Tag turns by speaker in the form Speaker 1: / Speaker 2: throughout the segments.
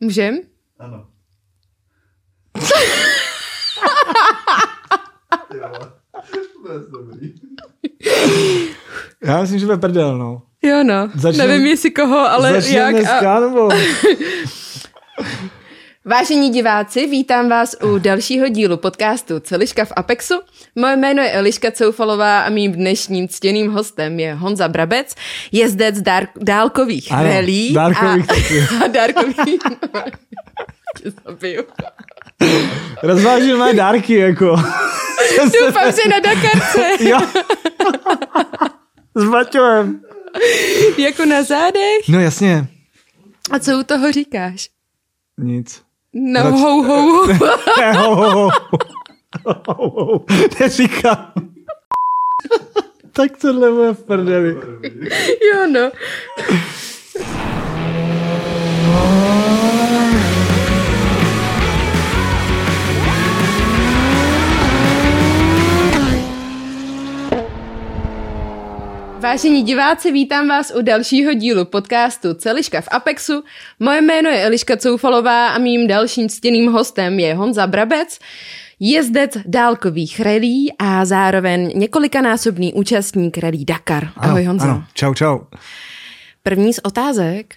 Speaker 1: Můžem?
Speaker 2: Ano.
Speaker 3: Já myslím, že bude prdel, no.
Speaker 1: Jo no,
Speaker 3: Začnem-
Speaker 1: nevím jestli koho, ale jak.
Speaker 3: dneska,
Speaker 1: A...
Speaker 3: nebo...
Speaker 1: Vážení diváci, vítám vás u dalšího dílu podcastu Celiška v Apexu. Moje jméno je Eliška Coufalová a mým dnešním ctěným hostem je Honza Brabec, jezdec dár, dálkových
Speaker 3: Ano,
Speaker 1: relí.
Speaker 3: dárkových
Speaker 1: a, a dárkových.
Speaker 3: Rozvážil mé dárky, jako.
Speaker 1: Doufám, že na Dakarce.
Speaker 3: jo. S Baťovem.
Speaker 1: jako na zádech.
Speaker 3: No jasně.
Speaker 1: A co u toho říkáš?
Speaker 3: Nic.
Speaker 1: No hou.
Speaker 3: Ne, ho, ho, ho. Ho, ho. Neříkám. tak tohle bude v prdeli.
Speaker 1: jo no. Vážení diváci, vítám vás u dalšího dílu podcastu Celiška v Apexu. Moje jméno je Eliška Coufalová a mým dalším ctěným hostem je Honza Brabec, jezdec dálkových relí a zároveň několikanásobný účastník relí Dakar. Ahoj Honzo.
Speaker 3: Ano, čau, čau.
Speaker 1: První z otázek.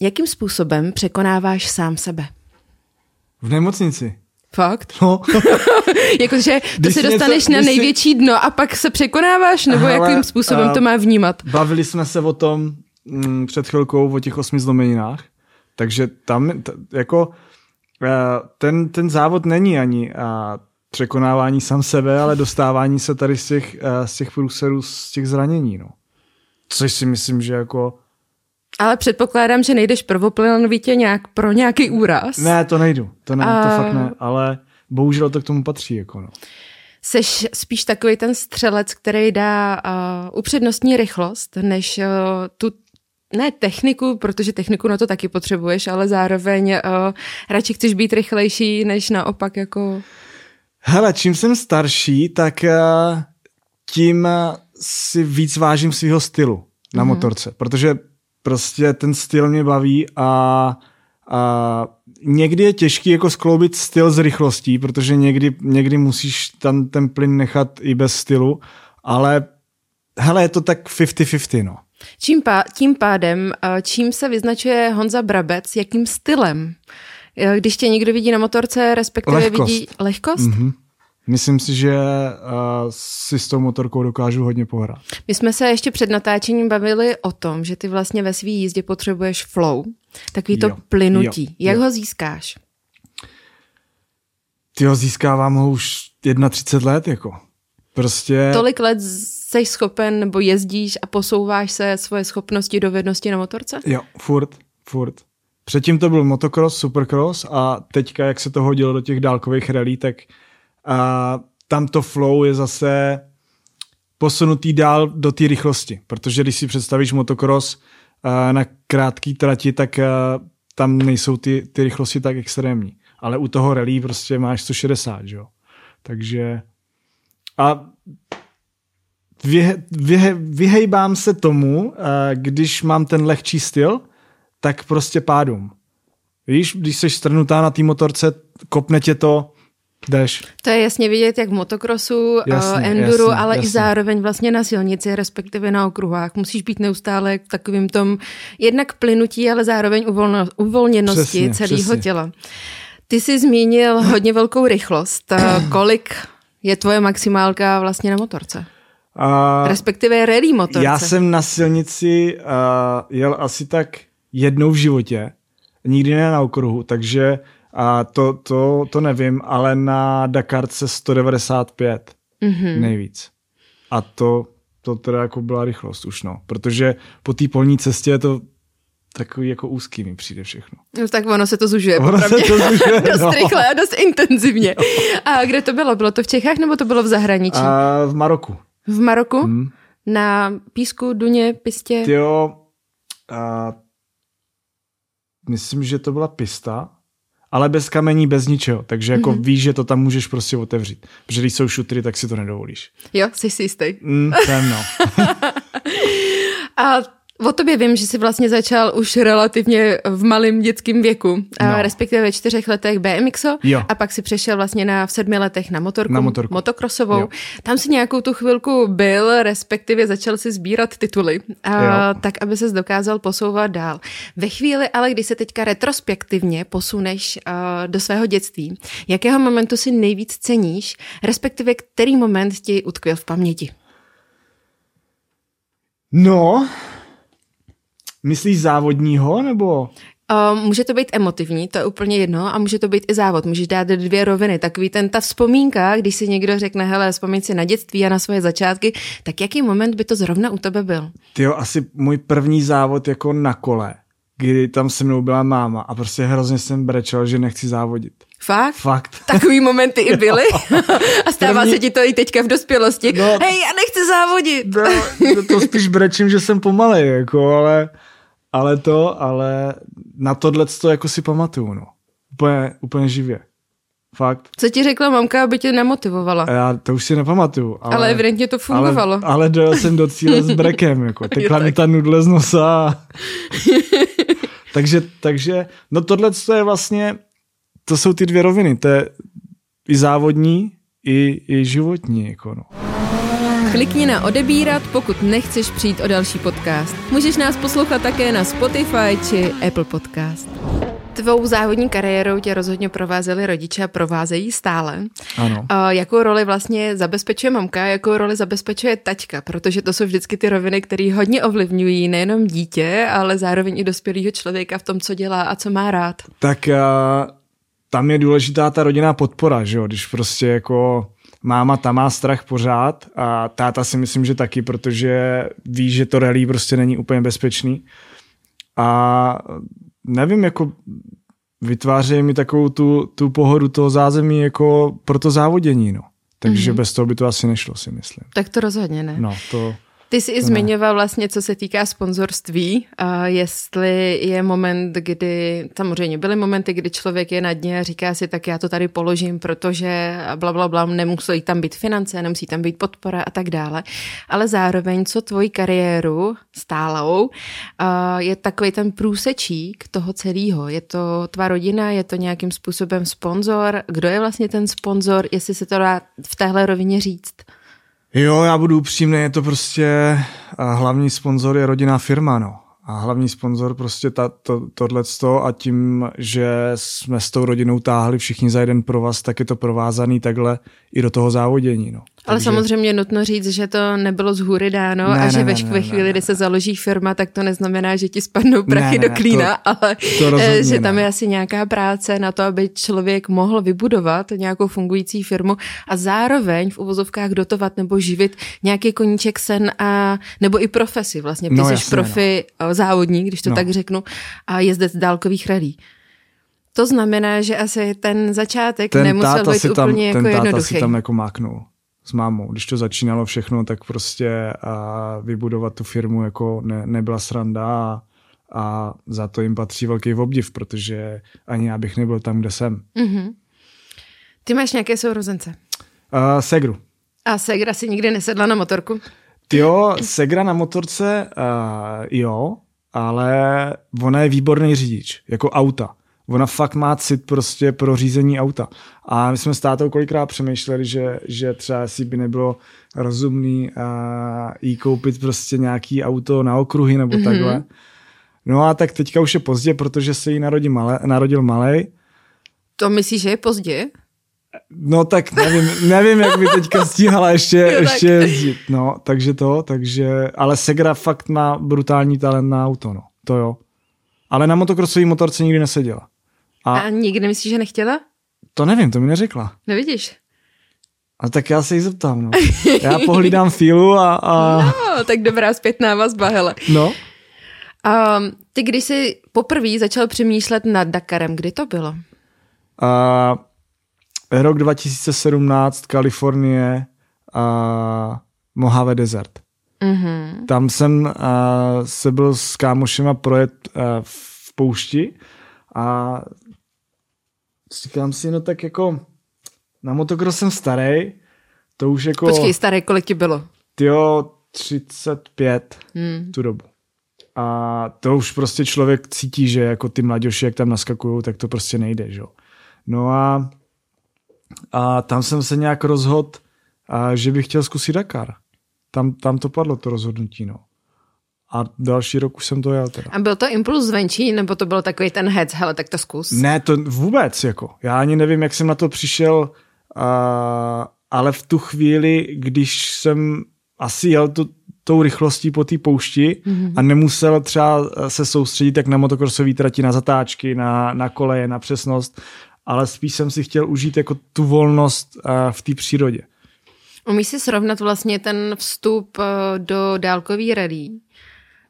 Speaker 1: Jakým způsobem překonáváš sám sebe?
Speaker 3: V nemocnici.
Speaker 1: Fakt?
Speaker 3: No.
Speaker 1: Jakože to se
Speaker 3: si něco-
Speaker 1: dostaneš na
Speaker 3: když si-
Speaker 1: největší dno a pak se překonáváš? Nebo
Speaker 3: Hele,
Speaker 1: jakým způsobem
Speaker 3: eh,
Speaker 1: to má vnímat?
Speaker 3: Bavili jsme se o tom mm, před chvilkou, o těch osmi zlomeninách, takže tam t- jako ten, ten závod není ani a překonávání sam sebe, ale dostávání se tady z těch, z těch průserů, z těch zranění, no. Což si myslím, že jako...
Speaker 1: Ale předpokládám, že nejdeš prvoplynovitě nějak pro nějaký úraz.
Speaker 3: Ne, to nejdu, to ne,
Speaker 1: A-
Speaker 3: to fakt ne, ale bohužel to k tomu patří, jako no.
Speaker 1: Seš spíš takový ten střelec, který dá uh, upřednostní rychlost, než uh, tu ne techniku, protože techniku na to taky potřebuješ, ale zároveň uh, radši chceš být rychlejší, než naopak jako...
Speaker 3: Hele, čím jsem starší, tak eh, tím eh, si víc vážím svého stylu na motorce, protože prostě ten styl mě baví a, a někdy je těžký jako skloubit styl s rychlostí, protože někdy, někdy musíš tam ten plyn nechat i bez stylu, ale hele, je to tak 50-50, no.
Speaker 1: Čím pá, tím pádem, čím se vyznačuje Honza Brabec, jakým stylem? Eh, Když tě někdo vidí na motorce, respektive
Speaker 3: Lehkost.
Speaker 1: vidí lehkost?
Speaker 3: Mhm. Myslím si, že uh, si s tou motorkou dokážu hodně pohrát.
Speaker 1: My jsme se ještě před natáčením bavili o tom, že ty vlastně ve své jízdě potřebuješ flow, takový to
Speaker 3: Jo,
Speaker 1: plynutí.
Speaker 3: jo,
Speaker 1: Jak
Speaker 3: jo.
Speaker 1: ho získáš?
Speaker 3: Ty ho získávám ho už 31 let, jako. Prostě...
Speaker 1: Tolik let jsi schopen nebo jezdíš a posouváš se svoje schopnosti, dovednosti na motorce?
Speaker 3: Jo, furt, furt. Předtím to byl motocross, supercross a teďka, jak se to hodilo do těch dálkových rally, tak a, tam to flow je zase posunutý dál do té rychlosti, protože když si představíš motocross a, na krátký trati, tak a, tam nejsou ty, ty rychlosti tak extrémní. Ale u toho rally prostě máš 160, že jo. Takže a vyhe, vyhe, vyhejbám se tomu, eh, když mám ten lehčí styl, tak prostě pádům. Víš, když jsi strnutá na té motorce, kopne tě to, jdeš.
Speaker 1: To je jasně vidět jak v motokrosu,
Speaker 3: Jasně,
Speaker 1: uh, enduro,
Speaker 3: jasně,
Speaker 1: ale
Speaker 3: jasně.
Speaker 1: i zároveň vlastně na silnici, respektive na okruhách. Musíš být neustále v takovým tom jednak plynutí, ale zároveň uvolno, uvolněnosti
Speaker 3: Přesně,
Speaker 1: celého
Speaker 3: přesně.
Speaker 1: těla. Ty jsi zmínil hodně velkou rychlost. Uh, Kolik je tvoje maximálka vlastně na motorce?
Speaker 3: A
Speaker 1: Respektive rally motorce.
Speaker 3: já jsem na silnici uh, jel asi tak jednou v životě, nikdy ne na okruhu, takže a to, to, to nevím, ale na Dakarce 195 mm-hmm. nejvíc. A to, to teda jako byla rychlost už, no. Protože po té polní cestě je to takový jako úzký mi přijde všechno.
Speaker 1: No, tak ono se to zužuje.
Speaker 3: Ono se to zužuje,
Speaker 1: dost
Speaker 3: no.
Speaker 1: rychle a dost intenzivně. A kde to bylo? Bylo to v Čechách nebo to bylo v zahraničí?
Speaker 3: A v Maroku.
Speaker 1: V Maroku?
Speaker 3: Hmm.
Speaker 1: Na písku, duně, pistě?
Speaker 3: Jo, a myslím, že to byla pista, ale bez kamení, bez ničeho. Takže jako mm-hmm. víš, že to tam můžeš prostě otevřít. Protože když jsou šutry, tak si to nedovolíš.
Speaker 1: Jo, jsi si jistý.
Speaker 3: Mm, jsem no.
Speaker 1: A O tobě vím, že jsi vlastně začal už relativně v malém dětském věku, no. respektive ve čtyřech letech BMXo
Speaker 3: jo.
Speaker 1: a pak si přešel vlastně na v sedmi letech na motorku,
Speaker 3: na motorku.
Speaker 1: motokrosovou. Jo. Tam si nějakou tu chvilku byl, respektive začal si sbírat tituly, a, tak aby ses dokázal posouvat dál. Ve chvíli ale, kdy se teďka retrospektivně posuneš a, do svého dětství, jakého momentu si nejvíc ceníš, respektive který moment ti utkvěl v paměti?
Speaker 3: No, Myslíš závodního, nebo?
Speaker 1: Může to být emotivní, to je úplně jedno, a může to být i závod. Můžeš dát dvě roviny. Takový ten, ta vzpomínka, když si někdo řekne, hele, vzpomíň si na dětství a na svoje začátky, tak jaký moment by to zrovna u tebe byl?
Speaker 3: Ty jo, asi můj první závod jako na kole, kdy tam se mnou byla máma a prostě hrozně jsem brečel, že nechci závodit.
Speaker 1: Fakt?
Speaker 3: Fakt.
Speaker 1: Takový momenty i byly. a stává První... se ti to i teďka v dospělosti. No, Hej, já nechci závodit.
Speaker 3: no, to spíš brečím, že jsem pomalej, jako, ale ale to, ale na tohle to jako si pamatuju, no. Úplně, úplně živě. Fakt.
Speaker 1: Co ti řekla mamka, aby tě nemotivovala?
Speaker 3: Já to už si nepamatuju.
Speaker 1: Ale, ale evidentně to fungovalo.
Speaker 3: Ale, ale dojel jsem do cíle s brekem, jako. Tekla mi ta nudle z nosa. takže, takže, no tohle je vlastně, to jsou ty dvě roviny. To je i závodní, i, i životní, jako no.
Speaker 1: Klikni na odebírat, pokud nechceš přijít o další podcast. Můžeš nás poslouchat také na Spotify či Apple Podcast. Tvou závodní kariérou tě rozhodně provázeli rodiče a provázejí stále.
Speaker 3: Ano.
Speaker 1: A jakou roli vlastně zabezpečuje mamka, jakou roli zabezpečuje taťka, protože to jsou vždycky ty roviny, které hodně ovlivňují nejenom dítě, ale zároveň i dospělého člověka v tom, co dělá a co má rád.
Speaker 3: Tak uh, tam je důležitá ta rodinná podpora, že jo? když prostě jako máma tam má strach pořád a táta si myslím, že taky, protože ví, že to rally prostě není úplně bezpečný. A nevím, jako vytvářejí mi takovou tu, tu pohodu toho zázemí jako pro to závodění, no. Takže mm-hmm. bez toho by to asi nešlo, si myslím.
Speaker 1: Tak to rozhodně ne.
Speaker 3: No, to,
Speaker 1: ty jsi i zmiňoval vlastně, co se týká sponzorství, a jestli je moment, kdy, samozřejmě byly momenty, kdy člověk je na dně a říká si, tak já to tady položím, protože bla, bla, bla, nemusí tam být finance, nemusí tam být podpora a tak dále. Ale zároveň, co tvoji kariéru stálou, je takový ten průsečík toho celého. Je to tvá rodina, je to nějakým způsobem sponzor. Kdo je vlastně ten sponzor, jestli se to dá v téhle rovině říct?
Speaker 3: Jo, já budu upřímný, je to prostě hlavní sponzor je rodinná firma, no. A hlavní sponzor prostě ta, to, tohleto a tím, že jsme s tou rodinou táhli všichni za jeden provaz, tak je to provázaný takhle i do toho závodění. No.
Speaker 1: Ale Takže... samozřejmě nutno říct, že to nebylo z hůry dáno ne, a že ne, ve, ne, chvíli, ne, kdy se založí firma, tak to neznamená, že ti spadnou prachy ne, ne, do klína, to, ale to eh, že tam ne. je asi nějaká práce na to, aby člověk mohl vybudovat nějakou fungující firmu a zároveň v uvozovkách dotovat nebo živit nějaký koníček sen a nebo i profesi vlastně. Ty no, jsi profi no. Závodník, když to no. tak řeknu, a jezdec dálkových rally. To znamená, že asi ten začátek ten nemusel být
Speaker 3: tam,
Speaker 1: úplně jako
Speaker 3: ten
Speaker 1: jednoduchý.
Speaker 3: si tam jako máknul s mámou. Když to začínalo všechno, tak prostě a vybudovat tu firmu jako ne, nebyla sranda a, a za to jim patří velký obdiv, protože ani já bych nebyl tam, kde jsem.
Speaker 1: Mm-hmm. Ty máš nějaké sourozence?
Speaker 3: Uh, segru.
Speaker 1: A Segra si nikdy nesedla na motorku?
Speaker 3: Jo, Segra na motorce, uh, jo, ale ona je výborný řidič, jako auta ona fakt má cit prostě pro řízení auta. A my jsme s tátou kolikrát přemýšleli, že, že třeba si by nebylo rozumný uh, jí koupit prostě nějaký auto na okruhy nebo mm-hmm. takhle. No a tak teďka už je pozdě, protože se jí narodil, malé, narodil malej.
Speaker 1: To myslíš, že je pozdě?
Speaker 3: No tak nevím, nevím, jak by teďka stíhala ještě, jo, ještě jezdit. No, takže to, takže, ale Segra fakt má brutální talent na auto, no. To jo. Ale na motokrosový motorce nikdy neseděla.
Speaker 1: A, a nikdy nemyslíš, že nechtěla?
Speaker 3: To nevím, to mi neřekla.
Speaker 1: Nevidíš?
Speaker 3: A tak já se jí zeptám, no. Já pohlídám fílu a, a...
Speaker 1: No, tak dobrá zpětná vazba, hele.
Speaker 3: No.
Speaker 1: Um, ty když jsi poprvé začal přemýšlet nad Dakarem, kdy to bylo?
Speaker 3: Uh, rok 2017, Kalifornie, uh, Mojave Desert.
Speaker 1: Mm-hmm.
Speaker 3: Tam jsem uh, se byl s kámošema projet uh, v poušti a říkám si, no tak jako na motokros jsem starý, to už jako...
Speaker 1: Počkej, starý, kolik ti bylo?
Speaker 3: Tyjo, 35 hmm. tu dobu. A to už prostě člověk cítí, že jako ty mladěši, jak tam naskakují, tak to prostě nejde, že? No a, a tam jsem se nějak rozhodl, že bych chtěl zkusit Dakar. Tam, tam to padlo, to rozhodnutí, no. A další rok už jsem to jel teda.
Speaker 1: A byl to impuls zvenčí, nebo to byl takový ten hec, hele, tak to zkus?
Speaker 3: Ne, to vůbec, jako. Já ani nevím, jak jsem na to přišel, a, ale v tu chvíli, když jsem asi jel tu, tou rychlostí po té poušti mm-hmm. a nemusel třeba se soustředit jak na motokrosové trati, na zatáčky, na, na koleje, na přesnost, ale spíš jsem si chtěl užít jako tu volnost v té přírodě.
Speaker 1: Umíš si srovnat vlastně ten vstup eh, do dálkový rally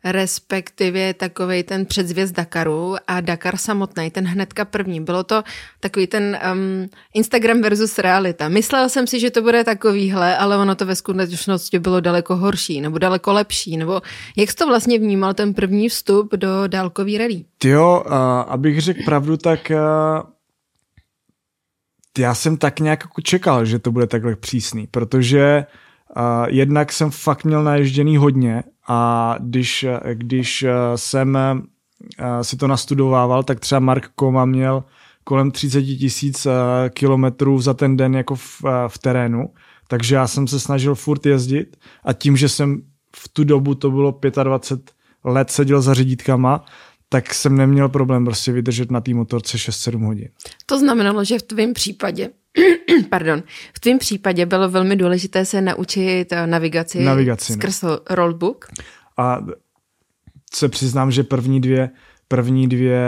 Speaker 1: respektive takový ten předzvěst Dakaru a Dakar samotný, ten hnedka první. Bylo to takový ten um, Instagram versus realita. Myslel jsem si, že to bude takovýhle, ale ono to ve skutečnosti bylo daleko horší nebo daleko lepší. Nebo jak jsi to vlastně vnímal, ten první vstup do dálkový rally?
Speaker 3: Jo, uh, abych řekl pravdu, tak uh, já jsem tak nějak jako čekal, že to bude takhle přísný, protože uh, jednak jsem fakt měl naježděný hodně a když, když jsem si to nastudovával, tak třeba Mark Koma měl kolem 30 tisíc kilometrů za ten den jako v, v terénu, takže já jsem se snažil furt jezdit a tím, že jsem v tu dobu, to bylo 25 let, seděl za řídítkama, tak jsem neměl problém prostě vydržet na té motorce 6-7 hodin.
Speaker 1: To znamenalo, že v tvém případě pardon, v tvém případě bylo velmi důležité se naučit eh, navigaci, navigaci no. skrz no. rollbook.
Speaker 3: A se přiznám, že první dvě první dvě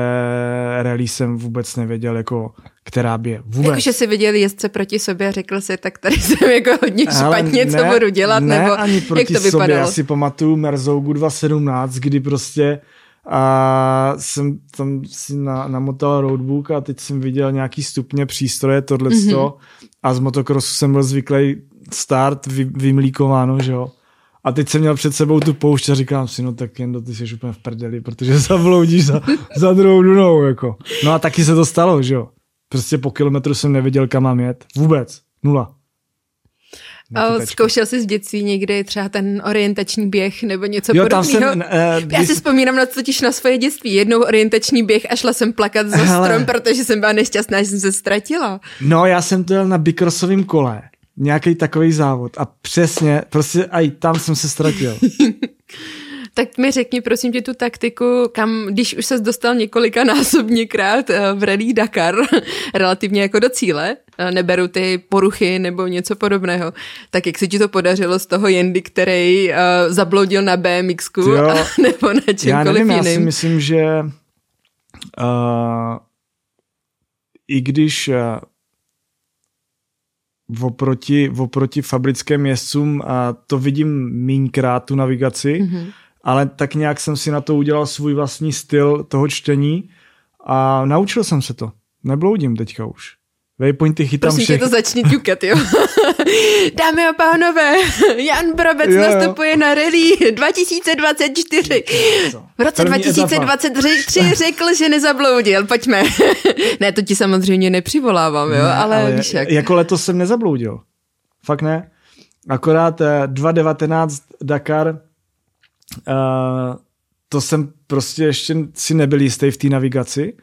Speaker 3: rally jsem vůbec nevěděl, jako která by je. Vůbec.
Speaker 1: Jakože si viděl jezdce proti sobě a řekl si, tak tady jsem jako hodně špatně, ne, co budu dělat,
Speaker 3: ne,
Speaker 1: nebo
Speaker 3: ani proti jak to vypadalo? Sobě. Já si pamatuju Merzougu 2017, kdy prostě a jsem tam si na, namotal roadbook a teď jsem viděl nějaký stupně přístroje, tohle mm-hmm. a z motocrossu jsem byl zvyklý start vy, vymlíkováno, že jo. A teď jsem měl před sebou tu poušť a říkám si, no tak jen do ty jsi úplně v prdeli, protože zavloudíš za, za druhou dunou, jako. No a taky se to stalo, že jo. Prostě po kilometru jsem nevěděl, kam mám jet. Vůbec. Nula.
Speaker 1: A zkoušel jsi z dětství někdy třeba ten orientační běh nebo něco jo, podobného? Jsem, uh, Já si vzpomínám na totiž na svoje dětství. Jednou orientační běh a šla jsem plakat za Hele. strom, protože jsem byla nešťastná, že jsem se ztratila.
Speaker 3: No, já jsem to jel na bikrosovém kole. Nějaký takový závod. A přesně, prostě i tam jsem se ztratil.
Speaker 1: tak mi řekni prosím tě tu taktiku, kam, když už ses dostal několika násobněkrát eh, v Rally Dakar, relativně jako do cíle, neberu ty poruchy nebo něco podobného, tak jak se ti to podařilo z toho Jendy, který uh, zabloudil na BMX nebo na čemkoliv já nevím, jiným?
Speaker 3: Já si myslím, že uh, i když uh, oproti, oproti fabrickým jezdcům a to vidím mínkrát tu navigaci, mm-hmm ale tak nějak jsem si na to udělal svůj vlastní styl toho čtení a naučil jsem se to. Nebloudím teďka už. Waypointy chytám
Speaker 1: Prosím
Speaker 3: všech.
Speaker 1: tě to začni ťukat, jo. Dámy a pánové, Jan Brabec jo, nastupuje jo. na rally 2024. V roce První 2023 etapa. řekl, že nezabloudil. Pojďme. ne, to ti samozřejmě nepřivolávám, jo, ne, ale, ale víš jak.
Speaker 3: Jako letos jsem nezabloudil. Fakt ne. Akorát 2019 eh, Dakar Uh, to jsem prostě ještě si nebyl jistý v té navigaci.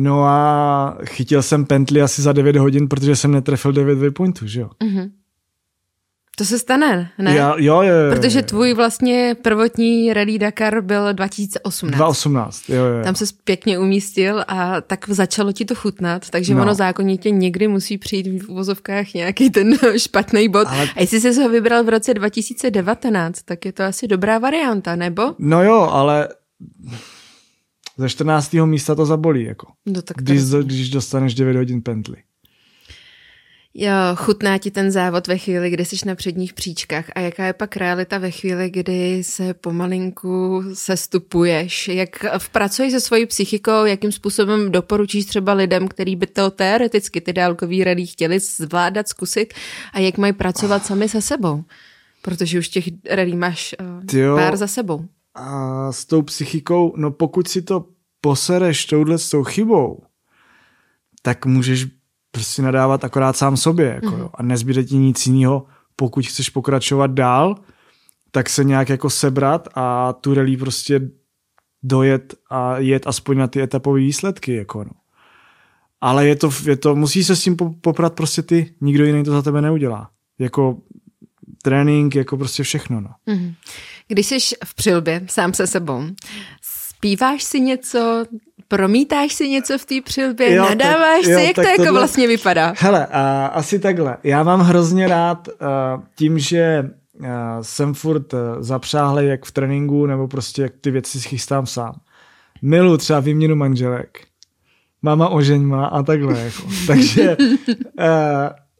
Speaker 3: No a chytil jsem pentli asi za 9 hodin, protože jsem netrefil 9 waypointů, že jo. Mm-hmm.
Speaker 1: To se stane, ne?
Speaker 3: Já, jo, jo, jo,
Speaker 1: Protože tvůj vlastně prvotní Rally Dakar byl 2018.
Speaker 3: 2018, jo, jo.
Speaker 1: Tam se pěkně umístil a tak začalo ti to chutnat, takže no. ono zákonitě někdy musí přijít v uvozovkách nějaký ten špatný bod. Ale... A jestli jsi ho vybral v roce 2019, tak je to asi dobrá varianta, nebo?
Speaker 3: No jo, ale ze 14. místa to zabolí, jako. No, tak když, když dostaneš 9 hodin pently.
Speaker 1: Jo, chutná ti ten závod ve chvíli, kdy jsi na předních příčkách a jaká je pak realita ve chvíli, kdy se pomalinku sestupuješ? Jak pracuješ se svojí psychikou, jakým způsobem doporučíš třeba lidem, kteří by to teoreticky ty dálkový rally chtěli zvládat, zkusit a jak mají pracovat sami se sebou? Protože už těch rally máš uh, pár za sebou.
Speaker 3: A s tou psychikou, no pokud si to posereš touhle s tou chybou, tak můžeš prostě nadávat akorát sám sobě jako, mm. jo, a nezbyde ti nic jiného, pokud chceš pokračovat dál, tak se nějak jako sebrat a tu rally prostě dojet a jet aspoň na ty etapové výsledky. Jako no. Ale je to, je to, musí se s tím poprat prostě ty, nikdo jiný to za tebe neudělá. Jako trénink, jako prostě všechno. No. Mm-hmm.
Speaker 1: Když jsi v přilbě sám se sebou, zpíváš si něco, promítáš si něco v té přilbě, jo, nadáváš tak, si, jo, jak to jako tohle... vlastně vypadá?
Speaker 3: Hele, a, asi takhle. Já mám hrozně rád uh, tím, že uh, jsem furt uh, zapřáhlej jak v tréninku, nebo prostě jak ty věci si chystám sám. Milu třeba výměnu manželek. Mama ožeňma a takhle. Jako. Takže uh,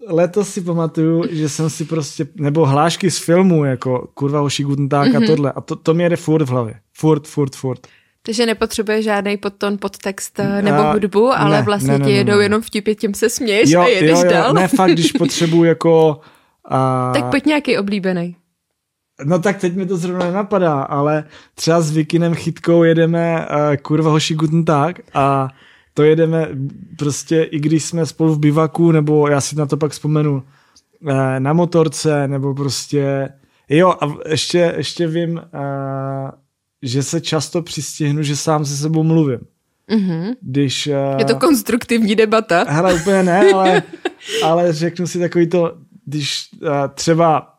Speaker 3: letos si pamatuju, že jsem si prostě, nebo hlášky z filmu, jako kurva hoší guten Tag mm-hmm. a mhm. tohle. A to, to mě jde furt v hlavě. Furt, furt, furt.
Speaker 1: Takže nepotřebuje žádný podton, podtext eh, nebo uh, hudbu, ale ne, vlastně ne, ne, ti jedou ne, ne. jenom vtipě, tím se směješ jo, a jedeš jo, jo. dál.
Speaker 3: Ne, fakt, když potřebuju jako...
Speaker 1: Uh, tak pojď nějaký oblíbený.
Speaker 3: No tak teď mi to zrovna nenapadá, ale třeba s Vikinem Chytkou jedeme uh, kurva hoší guten Tag a to jedeme prostě, i když jsme spolu v bivaku, nebo já si na to pak vzpomenu, eh, na motorce, nebo prostě, jo, a ještě, ještě vím, eh, že se často přistihnu, že sám se sebou mluvím. Mm-hmm. Když,
Speaker 1: eh, Je to konstruktivní debata.
Speaker 3: Hele, úplně ne, ale, ale řeknu si takový to, když třeba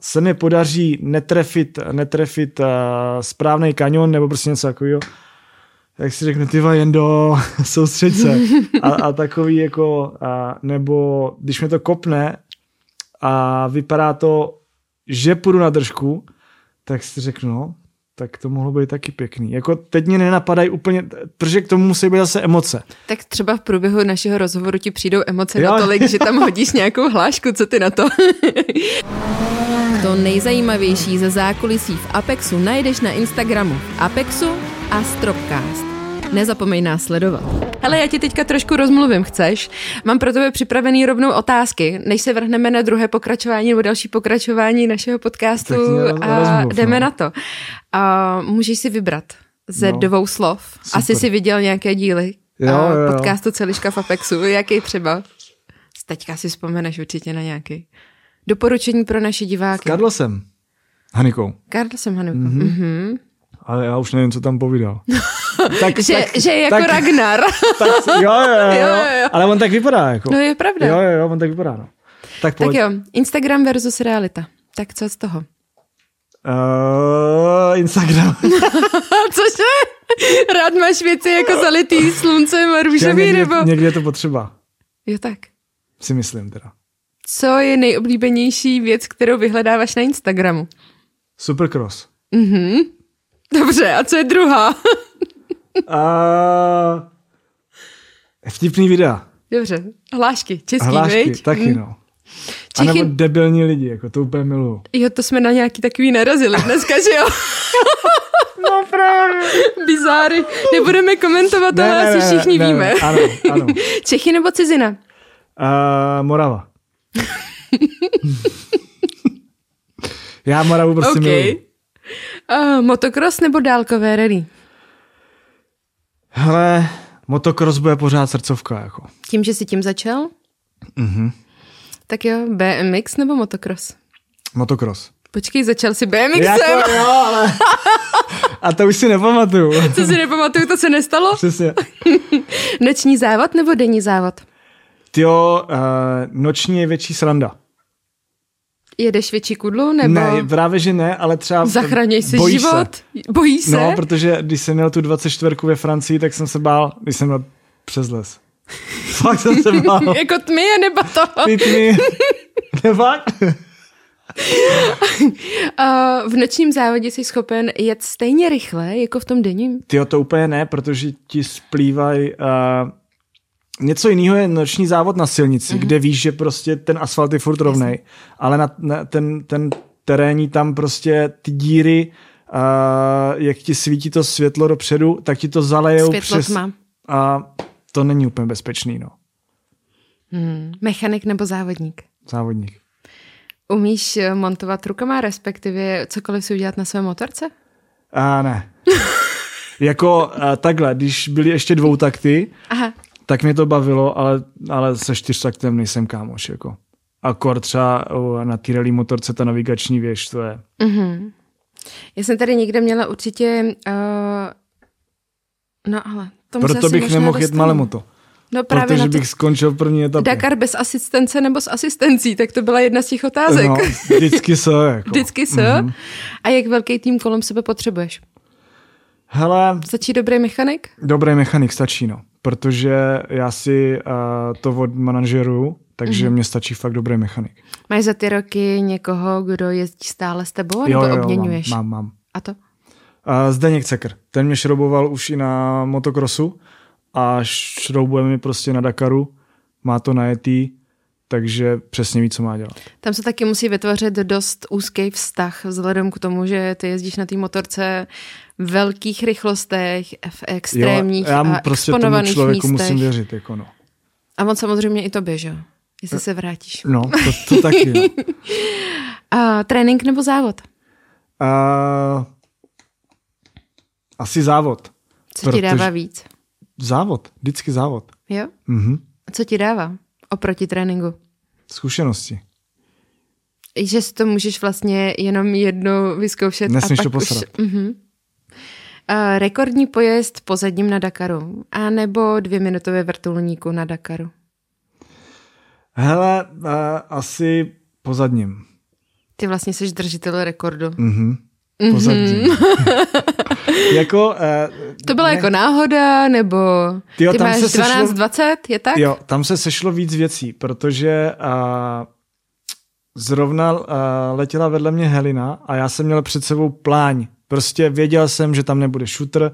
Speaker 3: se mi podaří netrefit, netrefit správný kanion nebo prostě něco takového, jak si řekne, tyva, jen do soustřed se. A, a takový jako, a, nebo když mě to kopne a vypadá to, že půjdu na držku, tak si řeknu, no, tak to mohlo být taky pěkný. Jako teď mě nenapadají úplně, protože k tomu musí být zase emoce.
Speaker 1: Tak třeba v průběhu našeho rozhovoru ti přijdou emoce jo. natolik, že tam hodíš nějakou hlášku, co ty na to? to nejzajímavější ze zákulisí v Apexu najdeš na Instagramu Apexu a Stropcast. Nezapomeň nás sledovat. Hele, já ti teďka trošku rozmluvím, chceš? Mám pro tebe připravený rovnou otázky, než se vrhneme na druhé pokračování nebo další pokračování našeho podcastu a rozmluv, jdeme no. na to. A můžeš si vybrat ze no. dvou slov. Super. Asi si viděl nějaké díly jo, jo. podcastu Celiška v Apexu. Jaký třeba? Teďka si vzpomeneš určitě na nějaký. Doporučení pro naše diváky.
Speaker 3: S Karlosem Hanikou.
Speaker 1: Karlosem Hanikou. Mm-hmm. Mm-hmm
Speaker 3: ale já už nevím, co tam povídal.
Speaker 1: tak, že, tak, že je jako tak, Ragnar.
Speaker 3: tak, jo, jo, jo, jo, jo, ale on tak vypadá. Jako.
Speaker 1: No je pravda.
Speaker 3: Jo, jo, jo, on tak vypadá. No.
Speaker 1: Tak, tak jo, Instagram versus realita. Tak co z toho?
Speaker 3: Uh, Instagram.
Speaker 1: Cože? Rád máš věci jako zalitý sluncem a růžový, někdy, nebo?
Speaker 3: Někdy je to potřeba.
Speaker 1: Jo tak.
Speaker 3: Si myslím teda.
Speaker 1: Co je nejoblíbenější věc, kterou vyhledáváš na Instagramu?
Speaker 3: Supercross.
Speaker 1: Mhm. Dobře, a co je druhá?
Speaker 3: a... Vtipný videa.
Speaker 1: Dobře, hlášky, český,
Speaker 3: Hlášky,
Speaker 1: viď?
Speaker 3: taky mm. no. Čechy... A nebo debilní lidi, jako to úplně miluju.
Speaker 1: Jo, to jsme na nějaký takový narazili dneska, že jo?
Speaker 3: no právě.
Speaker 1: Bizáry. Nebudeme komentovat, ne, ale ne, asi všichni ne, víme.
Speaker 3: Ne, ano, ano.
Speaker 1: Čechy nebo cizina? Uh,
Speaker 3: Morava. Já Moravu prostě okay. miluju.
Speaker 1: Uh, motocross nebo dálkové rally?
Speaker 3: Hele, motocross bude pořád srdcovka. Jako.
Speaker 1: Tím, že jsi tím začal?
Speaker 3: Mhm.
Speaker 1: Tak jo, BMX nebo motocross?
Speaker 3: Motocross.
Speaker 1: Počkej, začal si BMXem.
Speaker 3: Jako jo, ale... A to už si nepamatuju.
Speaker 1: Co si nepamatuju, to se nestalo?
Speaker 3: Přesně.
Speaker 1: Noční závod nebo denní závod?
Speaker 3: Tyjo, uh, noční je větší sranda.
Speaker 1: Jedeš větší kudlu? Nebo...
Speaker 3: Ne, právě že ne, ale třeba...
Speaker 1: Zachraněj si bojí život? Se. Bojí se?
Speaker 3: No, protože když jsem měl tu 24 ve Francii, tak jsem se bál, když jsem měl přes les. Fakt jsem se bál.
Speaker 1: jako tmy nebo to?
Speaker 3: Ty tmy. Fakt?
Speaker 1: v nočním závodě jsi schopen jet stejně rychle, jako v tom denním?
Speaker 3: Ty to úplně ne, protože ti splývají uh, Něco jiného je noční závod na silnici, mm-hmm. kde víš, že prostě ten asfalt je furt rovnej, ale na, na ten, ten terénní tam prostě ty díry, uh, jak ti svítí to světlo dopředu, tak ti to zalejou
Speaker 1: Světlo přes... Tma.
Speaker 3: A to není úplně bezpečný, no.
Speaker 1: Hmm. Mechanik nebo závodník?
Speaker 3: Závodník.
Speaker 1: Umíš eh, montovat rukama, respektive cokoliv si udělat na své motorce?
Speaker 3: A ne. jako uh, takhle, když byly ještě dvou takty, Aha tak mě to bavilo, ale, ale se čtyřtaktem nejsem kámoš, jako. A kor třeba na té motorce ta navigační věž, to je...
Speaker 1: Mm-hmm. Já jsem tady někde měla určitě... Uh, no ale... Tomu
Speaker 3: Proto bych nemohl jet malemoto.
Speaker 1: No právě
Speaker 3: protože
Speaker 1: na
Speaker 3: bych skončil první etapě.
Speaker 1: Dakar bez asistence nebo s asistencí, tak to byla jedna z těch otázek.
Speaker 3: No, vždycky se. Jako.
Speaker 1: Vždycky se. Mm-hmm. A jak velký tým kolem sebe potřebuješ?
Speaker 3: Hele,
Speaker 1: Stačí dobrý mechanik?
Speaker 3: dobrý mechanik stačí, no. Protože já si uh, to od manažeru, takže mm-hmm. mě stačí fakt dobrý mechanik.
Speaker 1: Máš za ty roky někoho, kdo jezdí stále s tebou, nebo obměňuješ?
Speaker 3: Mám, mám, mám.
Speaker 1: A to?
Speaker 3: Uh, Zdeněk Cekr, ten mě šrouboval už i na motokrosu a šroubuje mi prostě na Dakaru, má to najetý, takže přesně ví, co má dělat.
Speaker 1: Tam se taky musí vytvořit dost úzký vztah vzhledem k tomu, že ty jezdíš na té motorce velkých rychlostech, v extrémních
Speaker 3: jo, já mu
Speaker 1: a
Speaker 3: prostě tomu
Speaker 1: exponovaných
Speaker 3: člověku
Speaker 1: místech.
Speaker 3: musím věřit, jako no.
Speaker 1: A on samozřejmě i tobě, že jo? Jestli se vrátíš.
Speaker 3: No, to, to taky. No.
Speaker 1: A trénink nebo závod?
Speaker 3: Uh, asi závod.
Speaker 1: Co ti dává víc?
Speaker 3: Závod, vždycky závod.
Speaker 1: Jo?
Speaker 3: Mhm.
Speaker 1: A co ti dává oproti tréninku?
Speaker 3: Zkušenosti.
Speaker 1: Že si to můžeš vlastně jenom jednou vyzkoušet
Speaker 3: Nesmíš
Speaker 1: a
Speaker 3: to
Speaker 1: pak
Speaker 3: posrat.
Speaker 1: už... Uh-huh. Uh, rekordní pojezd pozadním na Dakaru, a nebo dvě minutové vrtulníku na Dakaru.
Speaker 3: Hele, uh, asi po zadním.
Speaker 1: Ty vlastně jsi držitel rekordu.
Speaker 3: Mhm. Po zadním. jako, uh,
Speaker 1: To byla
Speaker 3: ne,
Speaker 1: jako náhoda, nebo
Speaker 3: Tyjo,
Speaker 1: ty
Speaker 3: tam
Speaker 1: máš
Speaker 3: se sešlo-
Speaker 1: 12-20, je tak?
Speaker 3: Jo, tam se sešlo víc věcí, protože uh, zrovna uh, letěla vedle mě Helena a já jsem měl před sebou pláň. Prostě věděl jsem, že tam nebude shooter.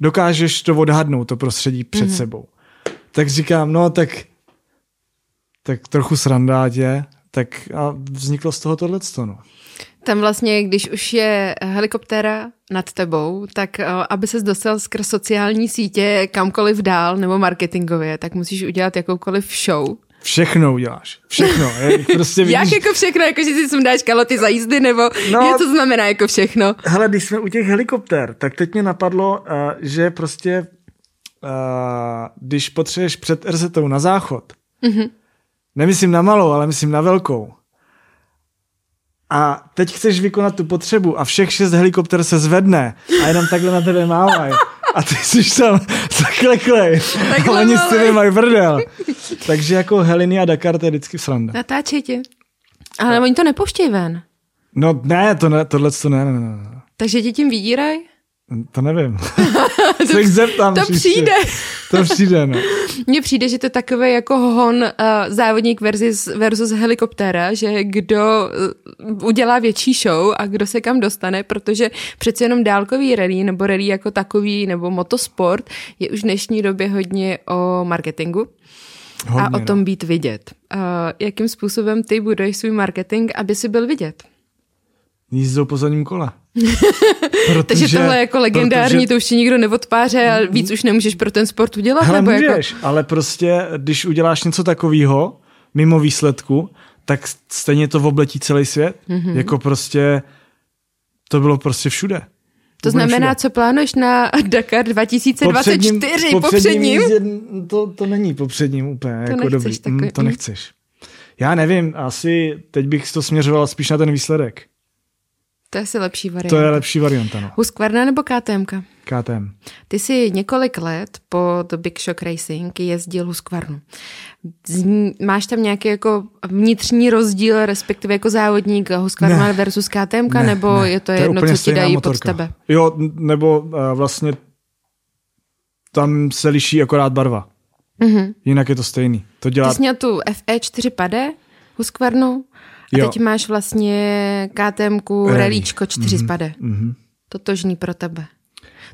Speaker 3: Dokážeš to odhadnout, to prostředí před mm-hmm. sebou. Tak říkám, no tak tak trochu je. Tak a vzniklo z toho tohleto, no.
Speaker 1: Tam vlastně, když už je helikoptéra nad tebou, tak eh, aby ses dostal skrz sociální sítě kamkoliv dál nebo marketingově, tak musíš udělat jakoukoliv show.
Speaker 3: Všechno uděláš. Všechno. Jak prostě vidíš,
Speaker 1: Jak jako všechno, jako že si sundáš kaloty za jízdy, nebo
Speaker 3: No.
Speaker 1: no, co znamená jako všechno?
Speaker 3: Hele, když jsme u těch helikoptér, tak teď mě napadlo, uh, že prostě uh, když potřebuješ před RZ na záchod, mm-hmm. nemyslím na malou, ale myslím na velkou, a teď chceš vykonat tu potřebu a všech šest helikopter se zvedne a jenom takhle na tebe mávají. A ty jsi tam zakleklej. A
Speaker 1: Takhle
Speaker 3: oni s tebe mají vrdel. Takže jako Heleny a Dakar to je vždycky sranda.
Speaker 1: Natáčej tě. Ale oni to nepouštějí ven.
Speaker 3: No ne, to ne, tohle to ne, ne, ne, ne.
Speaker 1: Takže tě tím vydírají?
Speaker 3: To nevím. Se jich zeptám
Speaker 1: to
Speaker 3: příště.
Speaker 1: přijde.
Speaker 3: To přijde, no.
Speaker 1: Mně přijde, že to je takové jako hon uh, závodník versus, versus helikoptéra, že kdo uh, udělá větší show a kdo se kam dostane, protože přece jenom dálkový rally nebo rally jako takový nebo motosport je už v dnešní době hodně o marketingu
Speaker 3: Hodně,
Speaker 1: a o tom být vidět. Uh, jakým způsobem ty buduješ svůj marketing, aby si byl vidět?
Speaker 3: No. Jízdou po zadním kole. Protože,
Speaker 1: Takže tohle jako legendární,
Speaker 3: protože-
Speaker 1: to už ti nikdo neodpáře a víc už nemůžeš pro ten sport udělat?
Speaker 3: Hele,
Speaker 1: nebo jako...
Speaker 3: můžeš, ale prostě, když uděláš něco takového mimo výsledku, tak stejně to obletí celý svět.
Speaker 1: Mhm.
Speaker 3: Mm-hmm. Jako prostě, to bylo prostě všude.
Speaker 1: To znamená,
Speaker 3: všude.
Speaker 1: co plánuješ na Dakar 2024 po předním?
Speaker 3: jízdě, to, to není popředním úplně
Speaker 1: To
Speaker 3: jako
Speaker 1: nechceš
Speaker 3: dobrý.
Speaker 1: takový,
Speaker 3: Mm, to nechceš. Já nevím, asi teď bych to směřoval spíš na ten výsledek.
Speaker 1: To je asi lepší varianta.
Speaker 3: To je lepší varianta, no.
Speaker 1: Husqvarna nebo KTMka?
Speaker 3: KTM.
Speaker 1: Ty jsi několik let po The Big Shock Racing jezdil Husqvarnu. Máš tam nějaký jako vnitřní rozdíl, respektive jako závodník Husqvarna
Speaker 3: Ne.
Speaker 1: versus KTMka, nebo je to jedno,
Speaker 3: úplně
Speaker 1: co ti dají pod
Speaker 3: motorka.
Speaker 1: tebe?
Speaker 3: Jo, nebo uh, vlastně tam se liší akorát barva.
Speaker 1: Mhm.
Speaker 3: Jinak je to stejný. To dělá...
Speaker 1: Ty jsi měl tu FE4 pade Husqvarnu a
Speaker 3: Jo.
Speaker 1: teď máš vlastně KTMku
Speaker 3: Rally.
Speaker 1: Rallíčko 4 spade.
Speaker 3: Mhm.
Speaker 1: Totožný pro tebe.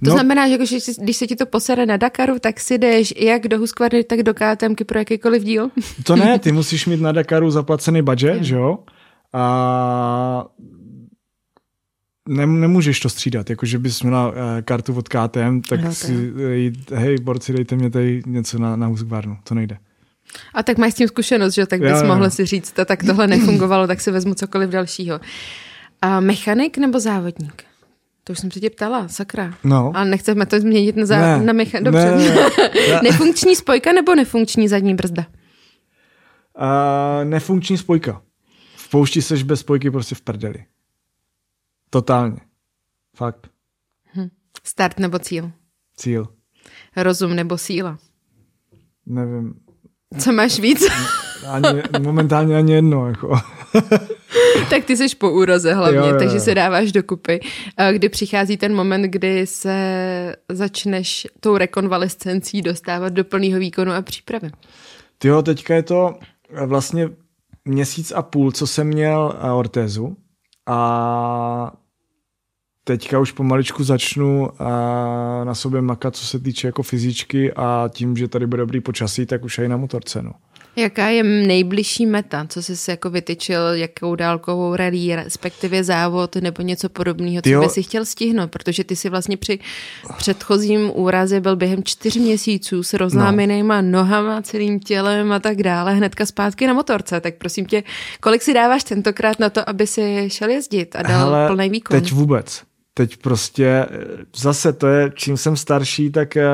Speaker 1: To
Speaker 3: No.
Speaker 1: znamená, že jako, že si- když se ti to posere na Dakaru, tak si jdeš jak do Husqvarny, tak do KTMky pro jakýkoliv díl.
Speaker 3: To ne, ty musíš mít na Dakaru zaplacený budget, že jo? A nem, nemůžeš to střídat, jako že bys měla uh, kartu od KTM, tak
Speaker 1: to
Speaker 3: si jít, hej, borci, dejte mě tady něco na, na Husqvarnu, to nejde.
Speaker 1: A tak máš s tím zkušenost, že tak bys
Speaker 3: Jo, jo.
Speaker 1: mohl si říct, "Ta- tak tohle nefungovalo, tak si vezmu cokoliv dalšího. A mechanik nebo závodník? To už jsem se tě ptala, sakra.
Speaker 3: No.
Speaker 1: Ale nechceme to změnit na, zá...
Speaker 3: Ne,
Speaker 1: na mechanik.
Speaker 3: ne,
Speaker 1: Dobře.
Speaker 3: ne, ne.
Speaker 1: Nefunkční spojka nebo nefunkční zadní brzda?
Speaker 3: Uh, nefunkční spojka. V poušti seš bez spojky prostě v prdeli. Totálně. Fakt.
Speaker 1: Start nebo cíl?
Speaker 3: Cíl.
Speaker 1: Rozum nebo síla?
Speaker 3: Nevím.
Speaker 1: Co máš víc?
Speaker 3: Ani, momentálně ani jedno. Jako.
Speaker 1: tak ty jsi po úroze hlavně,
Speaker 3: Jo, jo, jo.
Speaker 1: takže se dáváš dokupy. Kdy přichází ten moment, kdy se začneš tou rekonvalescencí dostávat do plného výkonu a přípravy.
Speaker 3: Tyjo, teďka je to vlastně měsíc a půl, co jsem měl eh, ortézu a teďka už pomaličku začnu eh, na sobě makat, co se týče jako fyzičky a tím, že tady bude dobrý počasí, tak už i na motorce. No.
Speaker 1: Jaká je nejbližší meta? Co jsi si jako vytyčil, jakou dálkovou rally, respektive závod nebo něco podobného, co by si chtěl stihnout? Protože ty si vlastně při předchozím úraze byl během čtyř měsíců s rozlámenýma nohama, celým tělem a tak dále, hnedka zpátky na motorce. Tak prosím tě, kolik si dáváš tentokrát na to, aby si šel jezdit a dal
Speaker 3: Hele,
Speaker 1: plný výkon?
Speaker 3: Teď vůbec. Teď prostě eh, zase to je, čím jsem starší, tak eh,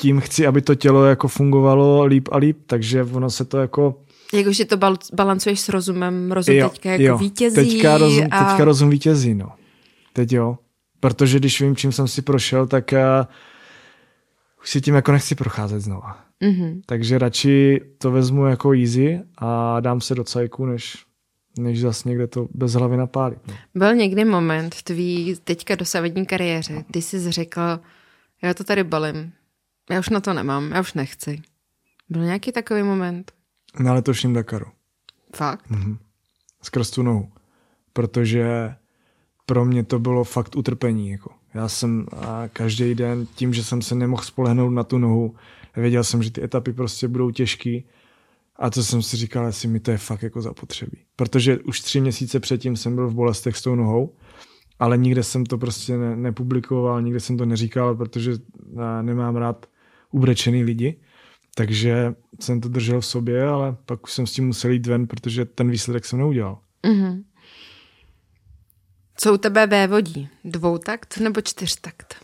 Speaker 3: tím chci, aby to tělo jako fungovalo líp a líp, takže ono se to jako...
Speaker 1: Jakože to bal- balancuješ s rozumem, rozum teďka jako vítězí.
Speaker 3: Teďka rozum,
Speaker 1: a...
Speaker 3: teďka rozum vítězí, no. Teď jo. Protože když vím, čím jsem si prošel, tak uh, už si tím jako nechci procházet znova.
Speaker 1: Mhm.
Speaker 3: Takže radši to vezmu jako easy a dám se do cajku, než, než zase někde to bez hlavy napálit. No.
Speaker 1: Byl někdy moment v tvý teďka dosavadní kariéře, kdy jsi řekl, já to tady balím, já už na to nemám, já už nechci. Byl nějaký takový moment?
Speaker 3: Na letošním Dakaru.
Speaker 1: Fakt?
Speaker 3: skrz tu nohu. Protože pro mě to bylo fakt utrpení. Jako. Já jsem a každý den tím, že jsem se nemohl spolehnout na tu nohu, věděl jsem, že ty etapy prostě budou těžký a to jsem si říkal, jestli mi to je fakt jako zapotřebí. Protože už tři měsíce předtím jsem byl v bolestech s tou nohou, ale nikde jsem to prostě ne, nepublikoval, nikde jsem to neříkal, protože a, nemám rád ubrečený lidi. Takže jsem to držel v sobě, ale pak už jsem s tím musel jít ven, protože ten výsledek jsem neudělal.
Speaker 1: Mhm. Co u tebe vévodí? Dvoutakt nebo čtyřtakt?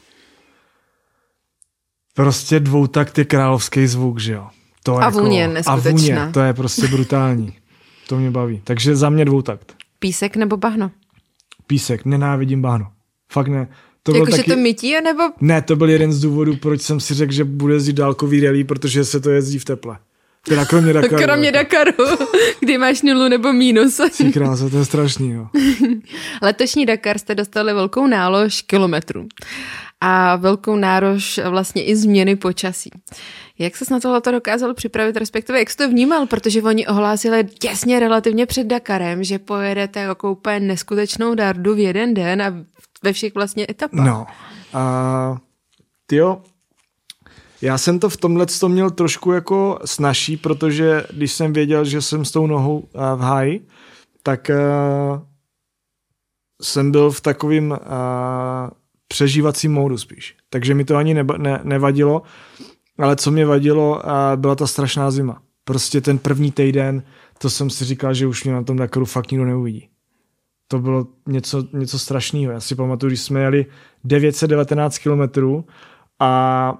Speaker 3: Prostě dvoutakt je královský zvuk, že jo. To
Speaker 1: A
Speaker 3: jako,
Speaker 1: vůně
Speaker 3: A
Speaker 1: neskutečná.
Speaker 3: vůně, to je prostě brutální. To mě baví. Takže za mě dvoutakt.
Speaker 1: Písek nebo bahno?
Speaker 3: Písek, nenávidím bahno. Fakt ne. To
Speaker 1: Jakože
Speaker 3: taky...
Speaker 1: to mytí, nebo
Speaker 3: Ne, to byl jeden z důvodů, proč jsem si řekl, že bude jezdit dálkový rally, protože se to jezdí v teple. Teda kromě Dakaru.
Speaker 1: kromě
Speaker 3: jako.
Speaker 1: Dakaru, kdy máš nulu nebo mínus?
Speaker 3: Ty krása, to je strašný, jo.
Speaker 1: Letošní Dakar jste dostali velkou nálož kilometrů a velkou nálož vlastně i změny počasí. Jak se na tohle dokázal připravit, respektive jak jsi to vnímal, protože oni ohlásili těsně relativně před Dakarem, že pojedete jako úplně neskutečnou dardu v jeden den a ve všech vlastně etapách.
Speaker 3: No. A tyjo, já jsem to v tomhle to měl trošku jako snažší, protože když jsem věděl, že jsem s tou nohou a, v háji, tak a, jsem byl v takovým a, přežívacím módu spíš. Takže mi to ani neba, ne, nevadilo, ale co mě vadilo, byla ta strašná zima. Prostě ten první týden, to jsem si říkal, že už mě na tom Dakaru fakt nikdo neuvidí. To bylo něco, něco strašného. Já si pamatuju, když jsme jeli 919 kilometrů a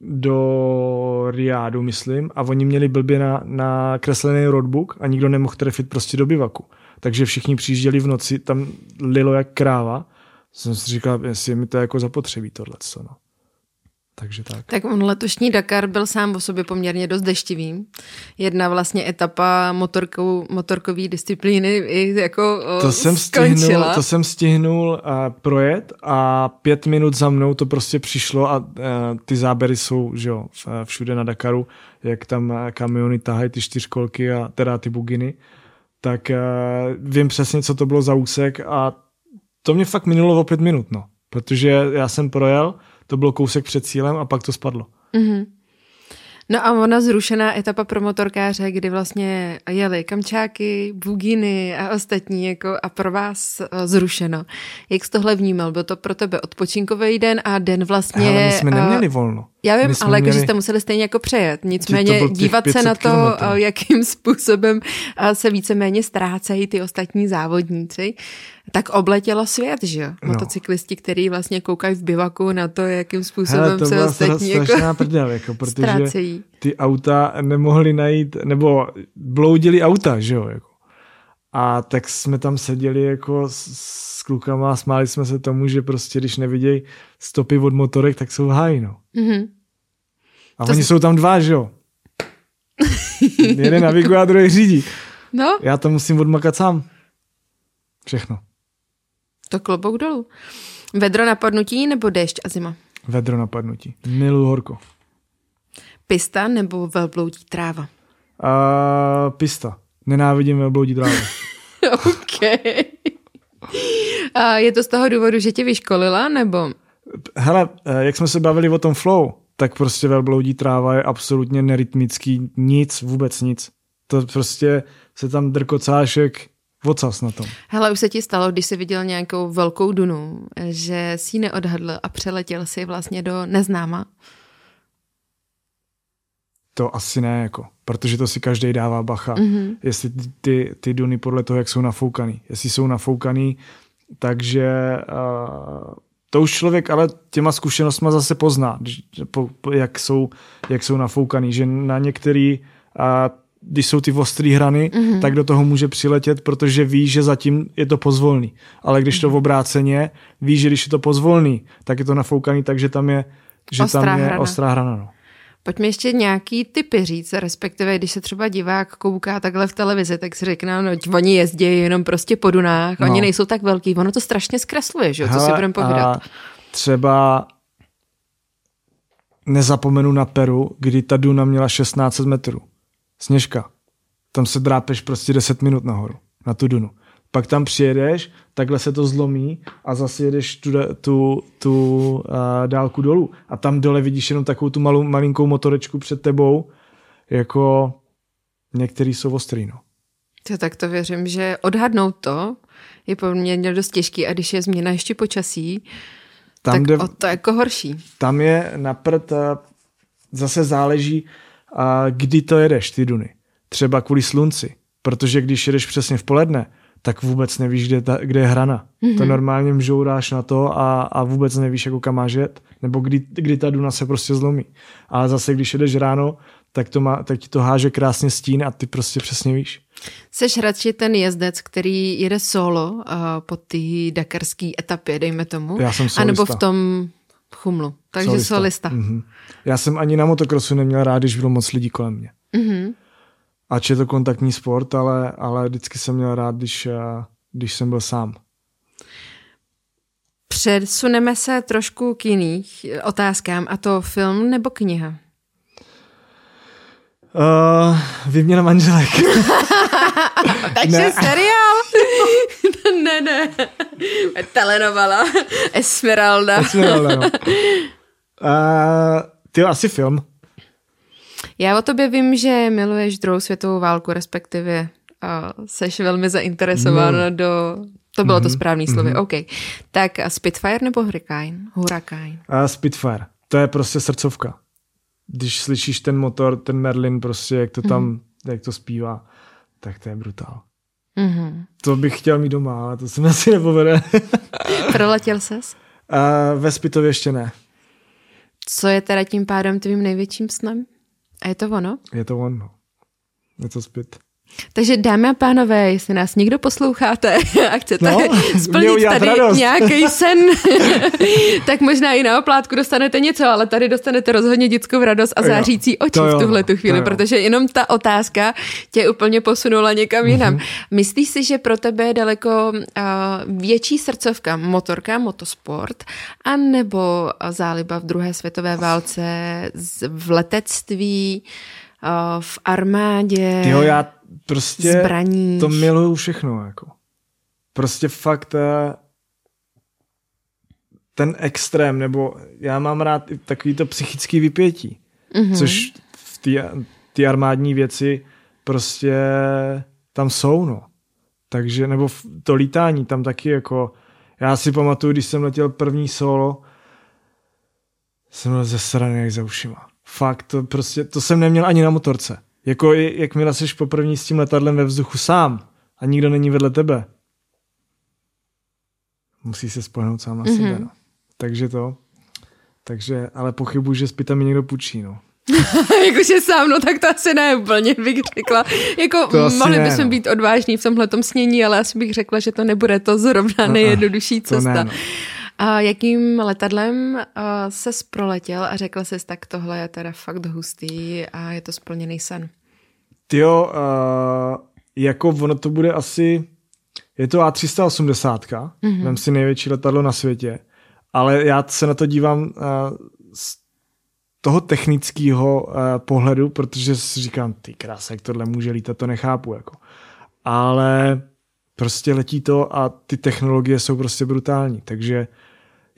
Speaker 3: do Riádu, myslím, a oni měli blbě na, na kreslený roadbook a nikdo nemohl trefit prostě do bivaku. Takže všichni přijížděli v noci, tam lilo jak kráva. Jsem si říkal, jestli je mi to jako zapotřebí tohle. No. Takže tak.
Speaker 1: Tak on letošní Dakar byl sám o sobě poměrně dost deštivý. Jedna vlastně etapa motorkou, motorkový disciplíny i jako o,
Speaker 3: To jsem stihnul, to jsem stihnul uh, projet a pět minut za mnou to prostě přišlo a uh, ty záběry jsou že jo, všude na Dakaru, jak tam kamiony tahají ty čtyřkolky a teda ty buginy, tak uh, vím přesně, co to bylo za úsek a to mě fakt minulo o pět minut, no. Protože já jsem projel, to bylo kousek před cílem a pak to spadlo.
Speaker 1: No a ona zrušená etapa pro motorkáře, kdy vlastně jeli kamčáky, buginy a ostatní jako a pro vás eh, zrušeno. Jak jsi tohle vnímal? Byl to pro tebe odpočinkový den a den vlastně...
Speaker 3: Ale my jsme
Speaker 1: eh,
Speaker 3: neměli volno.
Speaker 1: Já vím, ale
Speaker 3: měli-
Speaker 1: jste museli stejně jako přejet. Nicméně dívat se
Speaker 3: 500
Speaker 1: na to,
Speaker 3: kilometrů.
Speaker 1: eh, jakým způsobem se víceméně ztrácejí ty ostatní závodníci, tak obletělo svět, že jo?
Speaker 3: No.
Speaker 1: Motocyklisti, který vlastně koukají v bivaku na to, jakým způsobem
Speaker 3: Hele, to
Speaker 1: se ostatní jako
Speaker 3: prdel, jako, protože
Speaker 1: ztrácejí.
Speaker 3: ty auta nemohli najít, nebo bloudili auta, že jo, jako. A tak jsme tam seděli jako s, s klukama a smáli jsme se tomu, že prostě když nevidějí stopy od motorek, tak jsou hájí, no.
Speaker 1: Mhm.
Speaker 3: A
Speaker 1: To
Speaker 3: oni
Speaker 1: s-
Speaker 3: jsou tam dva, že jo? Jeden naviguje a druhý řídí.
Speaker 1: No,
Speaker 3: Já to musím odmakat sám. Všechno.
Speaker 1: To klobouk dolů. Vedro napadnutí nebo déšť a zima?
Speaker 3: Vedro napadnutí. Miluji horko.
Speaker 1: Pista nebo velbloudí tráva?
Speaker 3: A pista. Nenávidím velbloudí trávu.
Speaker 1: OK. A je to z toho důvodu, že tě vyškolila, nebo...
Speaker 3: Hele, eh, jak jsme se bavili o tom flow, tak prostě velbloudí tráva je absolutně nerytmický, nic, vůbec nic. To prostě se tam drkocáš jak vocas na tom.
Speaker 1: Hele, už se ti stalo, když jsi viděl nějakou velkou dunu, že si ji neodhadl a přeletěl si vlastně do neznáma?
Speaker 3: To asi ne, jako, protože to si každý dává bacha. Mm-hmm. Jestli ty, ty, ty duny podle toho, jak jsou nafoukaný. Jestli jsou nafoukaný, takže uh, to už člověk ale těma zkušenostma zase pozná, když, po, po, jak, jsou, jak jsou nafoukaný, že na některý, uh, když jsou ty ostrý hrany, mm-hmm. tak do toho může přiletět, protože ví, že zatím je to pozvolný. Ale když to v obráceně, ví, že když je to pozvolný, tak je to nafoukaný, takže tam je, že
Speaker 1: Ostrá
Speaker 3: tam je
Speaker 1: hrana.
Speaker 3: ostrá hrana. No.
Speaker 1: Pojďme ještě nějaký typy říct, respektive když se třeba divák kouká takhle v televizi, tak si řekne, no oni jezdí jenom prostě po dunách,
Speaker 3: No.
Speaker 1: oni nejsou tak velký, ono to strašně zkresluje, že jo, co si budeme povídat.
Speaker 3: Třeba nezapomenu na Peru, kdy ta Duna měla 1600 metrů. Sněžka. Tam se drápeš prostě 10 minut nahoru, na tu Dunu. Pak tam přijedeš, takhle se to zlomí a zase jedeš tu, tu, tu uh, dálku dolů. A tam dole vidíš jenom takovou tu malou, malinkou motorečku před tebou, jako některý jsou ostrý, no.
Speaker 1: To, tak to věřím, že odhadnout to je poměrně dost těžký a když je změna ještě počasí,
Speaker 3: Tam
Speaker 1: tak
Speaker 3: jde,
Speaker 1: o to jako horší.
Speaker 3: tam je na prd, zase záleží, a kdy to jedeš, ty duny. Třeba kvůli slunci, protože když jedeš přesně v poledne, tak vůbec nevíš, kde, ta, kde je hrana. Mm-hmm. To normálně mžouráš na to a, a vůbec nevíš, jako kam máš jet, nebo kdy, kdy ta duna se prostě zlomí. Ale zase, když jedeš ráno, tak, to má, tak ti to háže krásně stín a ty prostě přesně víš.
Speaker 1: Seš radši ten jezdec, který jede solo uh, po té dakarské etapě, dejme tomu,
Speaker 3: Já jsem solista.
Speaker 1: v tom chumlu. Takže solista. solista.
Speaker 3: Mm-hmm. Já jsem ani na motokrosu neměl rád, když bylo moc lidí kolem mě.
Speaker 1: Mm-hmm.
Speaker 3: Ač je to kontaktní sport, ale, ale vždycky jsem měl rád, když, eh, když jsem byl sám.
Speaker 1: Přesuneme se trošku k jiných otázkám, a to film nebo kniha?
Speaker 3: Uh, výměna manželek.
Speaker 1: Takže
Speaker 3: Ne.
Speaker 1: seriál? Ne, ne. Telenovela. Esmeralda.
Speaker 3: Esmeralda, no. uh, ty asi film.
Speaker 1: Já o tobě vím, že miluješ druhou světovou válku, respektive uh, seš velmi zainteresována
Speaker 3: No.
Speaker 1: do... To bylo mm-hmm. to
Speaker 3: Mhm,
Speaker 1: správné slovy, mm-hmm. OK. Tak Spitfire nebo Hurricane? Hurricane.
Speaker 3: Uh, Spitfire. To je prostě srdcovka. Když slyšíš ten motor, ten Merlin, prostě jak to tam, mm. jak to zpívá, tak to je brutál.
Speaker 1: Mm-hmm.
Speaker 3: To bych chtěl mít doma, ale to se mi asi nepovede.
Speaker 1: Proletěl ses?
Speaker 3: uh, ve Spitově ještě ne.
Speaker 1: Co je teda tím pádem tvým největším snem? A je to ono?
Speaker 3: Je to on, no. Je to Spit.
Speaker 1: Takže dámy a pánové, jestli nás někdo posloucháte a chcete
Speaker 3: No,
Speaker 1: splnit tady
Speaker 3: radost.
Speaker 1: nějaký sen, tak možná i na oplátku dostanete něco, ale tady dostanete rozhodně dětskou radost a zářící oči
Speaker 3: jo,
Speaker 1: v tuhle tu chvíli, protože jenom ta otázka tě úplně posunula někam jinam.
Speaker 3: Mhm.
Speaker 1: Myslíš si, že pro tebe je daleko uh, větší srdcovka motorka, motosport, anebo záliba v druhé světové válce, v letectví, uh, v armádě?
Speaker 3: Jo, já prostě
Speaker 1: Zbraních.
Speaker 3: to miluju všechno, jako. Prostě fakt eh, ten extrém, nebo já mám rád i takový to psychický vypětí, mm-hmm. což v ty armádní věci prostě tam jsou, no. Takže, nebo to lítání tam taky jako, já si pamatuju, když jsem letěl první solo, jsem byl ze strany jak za ušima. Fakt, to prostě, to jsem neměl ani na motorce. Jako jakmile jsi poprvé s tím letadlem ve vzduchu sám a nikdo není vedle tebe, musí se spolehnout sám na mm-hmm. sebe, no. Takže to, takže, ale pochybuji, že zpěta mi někdo půjčí, no.
Speaker 1: Jakože sám, no tak to asi ne úplně, bych řekla. Jako
Speaker 3: To
Speaker 1: mohli bychom
Speaker 3: no.
Speaker 1: být odvážní v tomhle snění, ale asi bych řekla, že to nebude to zrovna
Speaker 3: No,
Speaker 1: nejjednodušší
Speaker 3: to
Speaker 1: cesta.
Speaker 3: ne, no.
Speaker 1: A jakým letadlem se proletěl a řekla jsi, tak tohle je teda fakt hustý a je to splněný sen.
Speaker 3: Tyjo, uh, jako ono to bude asi, je to A380, mm-hmm. vem si největší letadlo na světě, ale já se na to dívám uh, z toho technického uh, pohledu, protože si říkám, ty krása, jak tohle může lítat, to nechápu, jako. Ale prostě letí to a ty technologie jsou prostě brutální, takže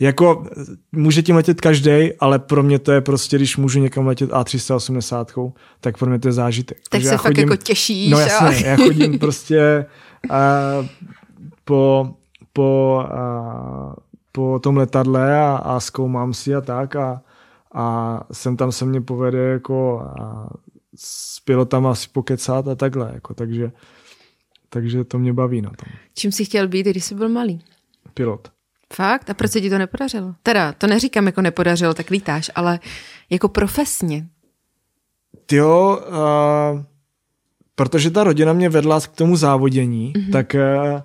Speaker 3: jako může tím letět každý, ale pro mě to je prostě, když můžu někam letět A380, tak pro mě to je zážitek.
Speaker 1: Tak
Speaker 3: Takže
Speaker 1: se
Speaker 3: já
Speaker 1: fakt jako těšíš.
Speaker 3: No
Speaker 1: a-
Speaker 3: jasně, já chodím prostě uh, po, po, uh, po tom letadle a, a zkoumám si a tak a, a sem tam se mě povede jako a s pilotama si pokecat a takhle, jako, takže, takže to mě baví na tom.
Speaker 1: Čím jsi chtěl být, když jsi byl malý?
Speaker 3: Pilot.
Speaker 1: Fakt? A proč se ti to nepodařilo? Teda, to neříkám jako nepodařilo, tak lítáš, ale jako profesně.
Speaker 3: Jo, uh, protože ta rodina mě vedla k tomu závodění, mm-hmm. tak uh,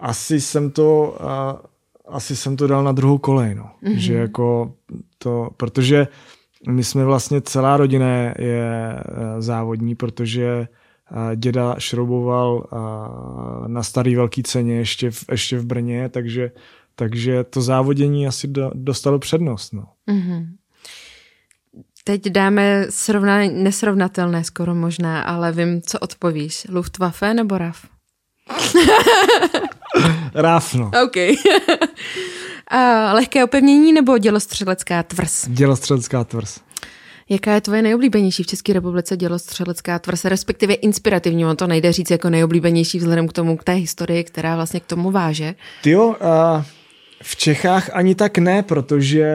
Speaker 3: asi jsem to uh, asi jsem to dal na druhou kolej, no. Mm-hmm. Že jako to, protože my jsme vlastně celá rodina je, je uh, závodní, protože uh, děda šrouboval na starý velký ceně ještě v, ještě v Brně, takže, takže to závodění asi do, dostalo přednost, no.
Speaker 1: Mm-hmm. Teď dáme srovna, nesrovnatelné skoro možná, ale vím, co odpovíš. Luftwaffe nebo RAF?
Speaker 3: RAF, no.
Speaker 1: OK. A lehké opevnění nebo dělostřelecká tvrz?
Speaker 3: Dělostřelecká tvrz.
Speaker 1: Jaká je tvoje nejoblíbenější v České republice dělostřelecká tvrz, respektive inspirativní, on to nejde říct jako nejoblíbenější vzhledem k tomu, k té historii, která vlastně k tomu váže.
Speaker 3: Tyjo, uh, v Čechách ani tak ne, protože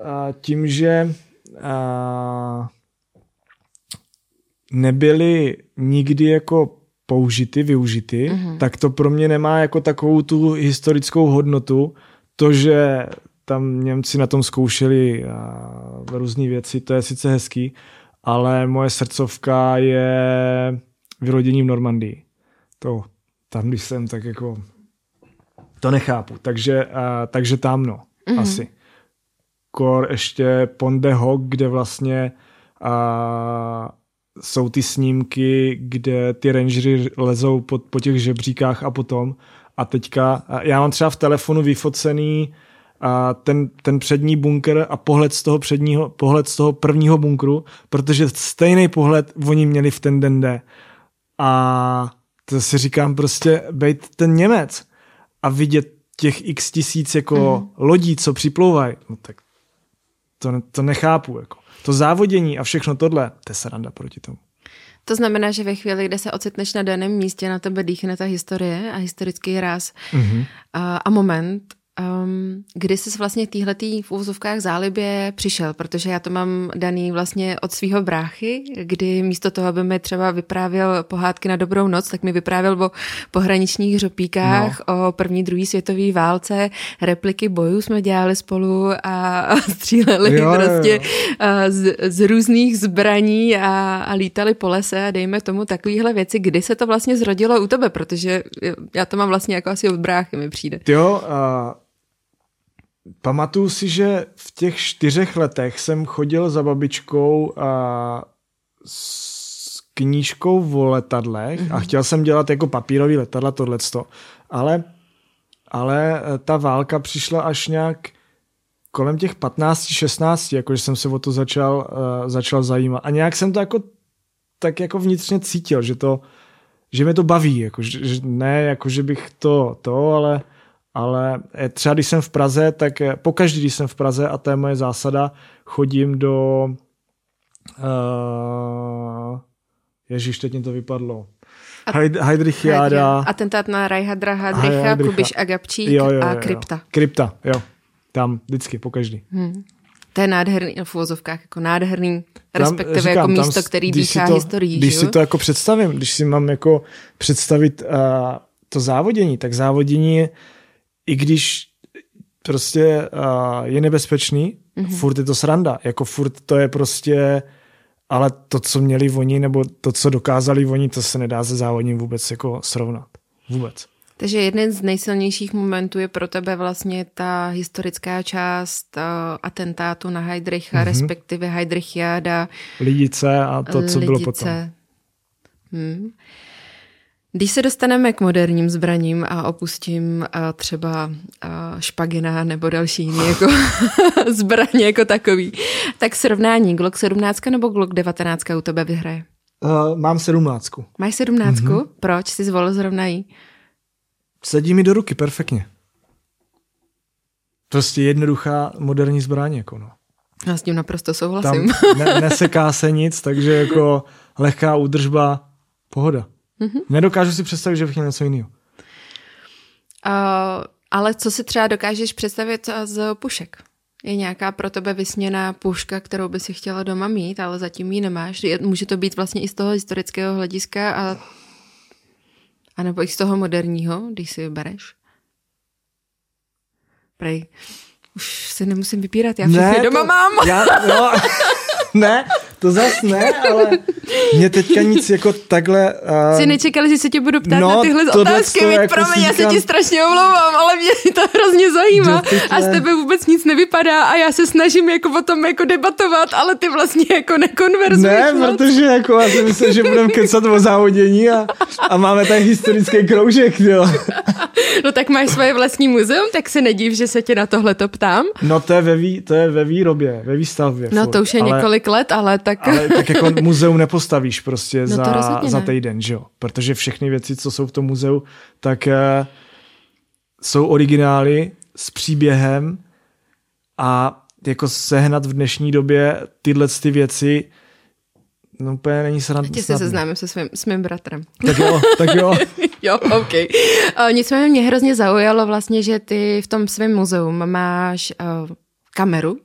Speaker 3: uh, tím, že uh, nebyly nikdy jako použity, využity, mm-hmm. tak to pro mě nemá jako takovou tu historickou hodnotu, to, že tam Němci na tom zkoušeli uh, různé věci, to je sice hezký, ale moje srdcovka je vyrodění v Normandii. To, tam když jsem, tak jako to nechápu, takže, uh, takže tam no, mm-hmm. asi. Kor ještě Pont de Hoc, kde vlastně uh, jsou ty snímky, kde ty rangery lezou po, po těch žebříkách a potom. A teďka, uh, já mám třeba v telefonu vyfocený a ten, ten přední bunker a pohled z toho předního, pohled z toho prvního bunkru, protože stejný pohled oni měli v ten den D. A to si říkám prostě, bejt ten Němec a vidět těch x tisíc jako mm. lodí, co připlouvají, no tak to, to nechápu. Jako. To závodění a všechno tohle, to je sranda proti tomu.
Speaker 1: To znamená, že ve chvíli, kde se ocitneš na daném místě, na tebe dýchne ta historie a historický ráz
Speaker 3: Mhm.
Speaker 1: a, a moment, um, kdy jsi vlastně týhletý v úvozovkách zálibě přišel, protože já to mám daný vlastně od svého bráchy, kdy místo toho, aby mi třeba vyprávěl pohádky na dobrou noc, tak mi vyprávěl o pohraničních hřopíkách, no. o první, druhé světové válce, repliky bojů jsme dělali spolu a, a stříleli
Speaker 3: Jo, jo, jo.
Speaker 1: prostě a z, z různých zbraní a, a lítali po lese a dejme tomu takovéhle věci, kdy se to vlastně zrodilo u tebe, protože já to mám vlastně jako asi od bráchy mi přijde.
Speaker 3: Jo, uh, pamatuju si, že v těch čtyřech letech jsem chodil za babičkou uh, s knížkou o letadlech mm-hmm. a chtěl jsem dělat jako papírový letadla, tohleto. Ale, ale eh, ta válka přišla až nějak kolem těch 15-16, jakože jsem se o to začal, uh, začal zajímat. A nějak jsem to jako tak jako vnitřně cítil, že to, že mě to baví, jako, že, že ne jako, že bych to, to, ale, ale eh, třeba když jsem v Praze, tak eh, pokaždý, když jsem v Praze, a to je moje zásada, chodím do uh, Ježíš, teď mi to vypadlo. Heid- Heidrichiáda.
Speaker 1: Atentát na Rajhadra Hadricha. Kubiš Agapčík
Speaker 3: Jo, jo, jo,
Speaker 1: a
Speaker 3: jo.
Speaker 1: Krypta.
Speaker 3: Krypta, jo. Tam, vždycky, pokaždý.
Speaker 1: Hmm. To je nádherný, v uvozovkách, jako nádherný,
Speaker 3: Tam,
Speaker 1: respektive
Speaker 3: říkám,
Speaker 1: jako
Speaker 3: tam
Speaker 1: místo,
Speaker 3: s-
Speaker 1: který
Speaker 3: když si
Speaker 1: dýchá
Speaker 3: to,
Speaker 1: historií.
Speaker 3: Když
Speaker 1: že
Speaker 3: si to jako představím, když si mám jako představit uh, to závodění, tak závodění je, i když prostě uh, je nebezpečný,
Speaker 1: Mhm.
Speaker 3: mm-hmm. furt je to sranda. Jako furt to je prostě ale to, co měli oni, nebo to, co dokázali oni, to se nedá se závodním vůbec jako srovnat. Vůbec.
Speaker 1: Takže jeden z nejsilnějších momentů je pro tebe vlastně ta historická část uh, atentátu na Heidricha, mm-hmm. respektive Heidrichiáda.
Speaker 3: Lidice a to, co Lidice. bylo potom.
Speaker 1: Hmm. Když se dostaneme k moderním zbraním a opustím a třeba a špagina nebo další jiný jako zbraně jako takový, tak srovnání Glock 17 nebo Glock 19 u tebe vyhraje?
Speaker 3: Uh, mám 17.
Speaker 1: Máš 17? Mm-hmm. Proč jsi zvolil zrovna jí?
Speaker 3: Sedí mi do ruky perfektně. Prostě jednoduchá moderní zbraň. Jako no.
Speaker 1: Já s tím naprosto souhlasím.
Speaker 3: Tam ne, neseká se nic, takže jako lehká údržba, pohoda. Mm-hmm. Nedokážu si představit, že bych měl něco jiného.
Speaker 1: Uh, ale co si třeba dokážeš představit z pušek? Je nějaká pro tebe vysněná puška, kterou by si chtěla doma mít, ale zatím ji nemáš? Může to být vlastně i z toho historického hlediska a, a nebo i z toho moderního, když si vybereš? Prej. Už se nemusím vypírat, já všechny ne, doma to, mám. Já,
Speaker 3: no, ne, to zas ne, ale mě teďka nic jako takhle...
Speaker 1: Uh... Jsi nečekal, že se tě budu ptát no, na tyhle otázky, víc, jako promiň, já se ti strašně omlouvám, ale mě to hrozně zajímá a z tebe vůbec nic nevypadá a já se snažím jako o tom jako debatovat, ale ty vlastně jako nekonverzuješ
Speaker 3: Ne, moc. protože jako já si myslím, že budeme kecat o závodění a, a máme tady historický kroužek, jo.
Speaker 1: no tak máš svoje vlastní muzeum, tak se nediv, že se tě na tohle to ptám.
Speaker 3: No to je ve, vý, to je ve výrobě, ve výstavbě.
Speaker 1: No furt, to už je ale, několik let, ale tak...
Speaker 3: Ale tak jako muzeum nepostavíš prostě no za, za týden, že jo? Protože všechny věci, co jsou v tom muzeu, tak uh, jsou originály s příběhem a jako sehnat v dnešní době tyhle ty věci No úplně není srand,
Speaker 1: Tě se seznámím se svým, s mým bratrem.
Speaker 3: Tak jo, tak jo.
Speaker 1: jo, OK. Uh, nicméně mě hrozně zaujalo vlastně, že ty v tom svém muzeu máš uh, kameru,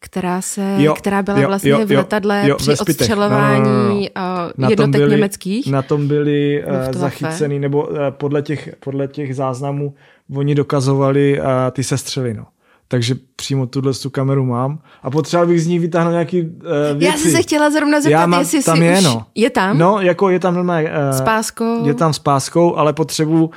Speaker 1: která, se, jo, která byla jo, vlastně jo, v letadle jo, při odstřelování no, no, no. no. jednotek byli, německých.
Speaker 3: Na tom byli uh, zachycený, nebo uh, podle, těch, podle těch záznamů oni dokazovali uh, ty sestřely, no. Takže přímo tuhle tu kameru mám a potřeboval bych z ní vytáhnout nějaký uh, věci.
Speaker 1: Já jsem se chtěla zrovna zeptat, Já mám, jestli
Speaker 3: tam
Speaker 1: si
Speaker 3: je. No.
Speaker 1: Je tam?
Speaker 3: No, jako je tam normálně...
Speaker 1: Uh, s páskou?
Speaker 3: Je tam s páskou, ale potřebuji... Uh,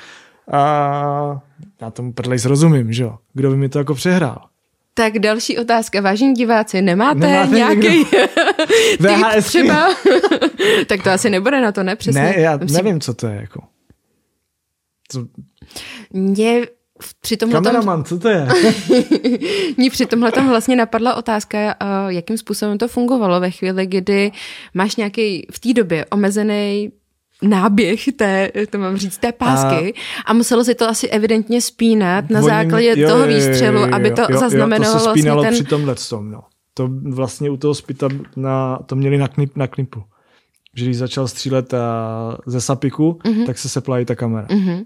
Speaker 3: já tomu prdlej zrozumím, že jo? Kdo by mi to jako přehrál?
Speaker 1: Tak další otázka. Vážení diváci, nemáte, nemáte nějaký VHS třeba? tak to asi nebude na to, ne? Přesně.
Speaker 3: Ne, já Myslím... nevím, co to je. Jako.
Speaker 1: Co... Mě při tomhle
Speaker 3: Kameraman, co to je?
Speaker 1: Mně při tomhle tam vlastně napadla otázka, jakým způsobem to fungovalo ve chvíli, kdy máš nějaký v té době omezený náběh té, to mám říct, té pásky a, a muselo se to asi evidentně spínat na základě jo, toho výstřelu, jo, jo, jo, aby to jo, zaznamenalo
Speaker 3: jo, to se spínalo
Speaker 1: vlastně
Speaker 3: ten... při tomhle tom, no. To vlastně u toho spita na, to měli na, knip, na knipu. Že když začal střílet a, ze sapiku, mm-hmm. tak se sepla i ta kamera. Mm-hmm.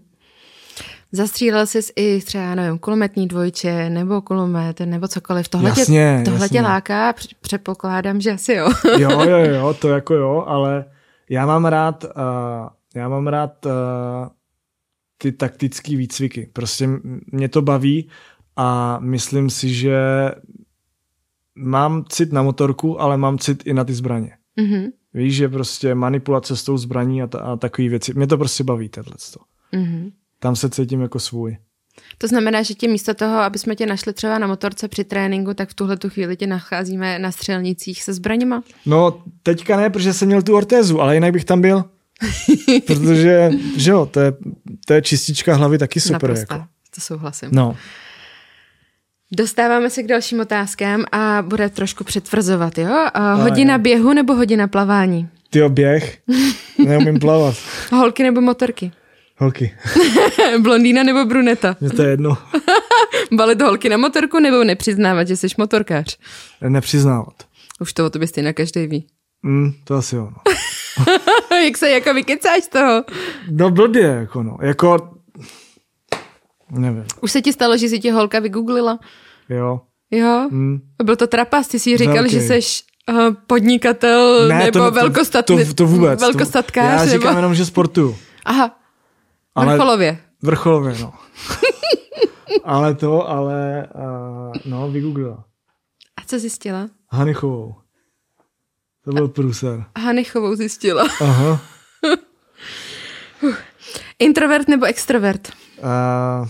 Speaker 1: Zastřílel jsi i třeba, nevím, kulometní dvojče, nebo kulomet, nebo cokoliv. Tohle, jasně, tě, tohle jasně. tě láká, předpokládám, že asi jo.
Speaker 3: jo, jo, jo, to jako jo, ale já mám rád, uh, já mám rád uh, ty taktické výcviky. Prostě mě to baví a myslím si, že mám cit na motorku, ale mám cit i na ty zbraně. Mm-hmm. Víš, že prostě manipulace s tou zbraní a, ta, a takové věci. Mě to prostě baví, tohle. Mm-hmm. Tam se cítím jako svůj.
Speaker 1: To znamená, že tě místo toho, aby jsme tě našli třeba na motorce při tréninku, tak v tuhle tu chvíli tě nacházíme na střelnicích se zbraněma?
Speaker 3: No, teďka ne, protože jsem měl tu ortézu, ale jinak bych tam byl. protože, že jo, to je, to je čistička hlavy taky super. Naprosto, jako.
Speaker 1: to souhlasím.
Speaker 3: No.
Speaker 1: Dostáváme se k dalším otázkám a bude trošku přetvrzovat, jo? A hodina běhu nebo hodina plavání?
Speaker 3: Ty běh. Neumím plavat.
Speaker 1: Holky nebo motorky?
Speaker 3: Holky.
Speaker 1: Blondýna nebo bruneta?
Speaker 3: Mně to je jedno.
Speaker 1: Balit holky na motorku nebo nepřiznávat, že jsi motorkář?
Speaker 3: Nepřiznávat.
Speaker 1: Už to o tobě stejně každý ví.
Speaker 3: Mm, to asi jo. No.
Speaker 1: Jak se jako vykecáš z toho?
Speaker 3: No blbě, jako no. Jako, nevím.
Speaker 1: Už se ti stalo, že si tě holka vygooglila?
Speaker 3: Jo.
Speaker 1: Jo? Mm. Byl to trapas, ty si říkal, Velký. že jsi uh, podnikatel ne, nebo to, velkostat...
Speaker 3: to, to, to vůbec.
Speaker 1: Velkostatkář.
Speaker 3: To, já říkám nebo... jenom, že sportuju.
Speaker 1: Aha. Ale, vrcholově.
Speaker 3: Vrcholově, no. ale to, ale uh, no, vygooglila.
Speaker 1: A co zjistila?
Speaker 3: Hanichovou. To byl průser.
Speaker 1: Hanichovou zjistila.
Speaker 3: Aha.
Speaker 1: Introvert nebo extrovert?
Speaker 3: Uh,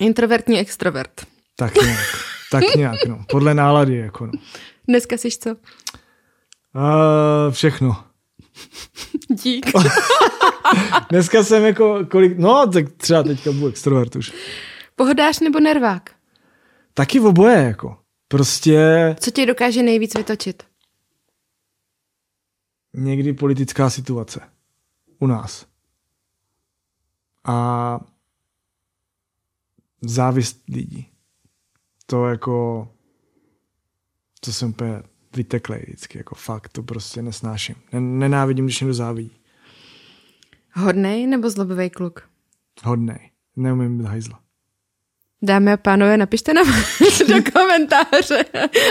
Speaker 1: Introvertní extrovert.
Speaker 3: tak nějak. Tak nějak, no. Podle nálady, jako no.
Speaker 1: Dneska jsi co?
Speaker 3: Uh, všechno.
Speaker 1: Dík.
Speaker 3: Dneska jsem jako kolik, no tak třeba teďka budu extrovert už.
Speaker 1: Pohodář nebo nervák?
Speaker 3: Taky v oboje, jako. Prostě
Speaker 1: Co tě dokáže nejvíc vytočit?
Speaker 3: někdy politická situace. U nás. A závist lidí. To jako, to jsem úplně vyteklej vždycky, jako fakt, to prostě nesnáším. Nenávidím, když někdo závidí.
Speaker 1: Hodnej nebo zlobivý kluk?
Speaker 3: Hodnej. Neumím být hajzla.
Speaker 1: Dámy a pánové, napište nám do komentáře.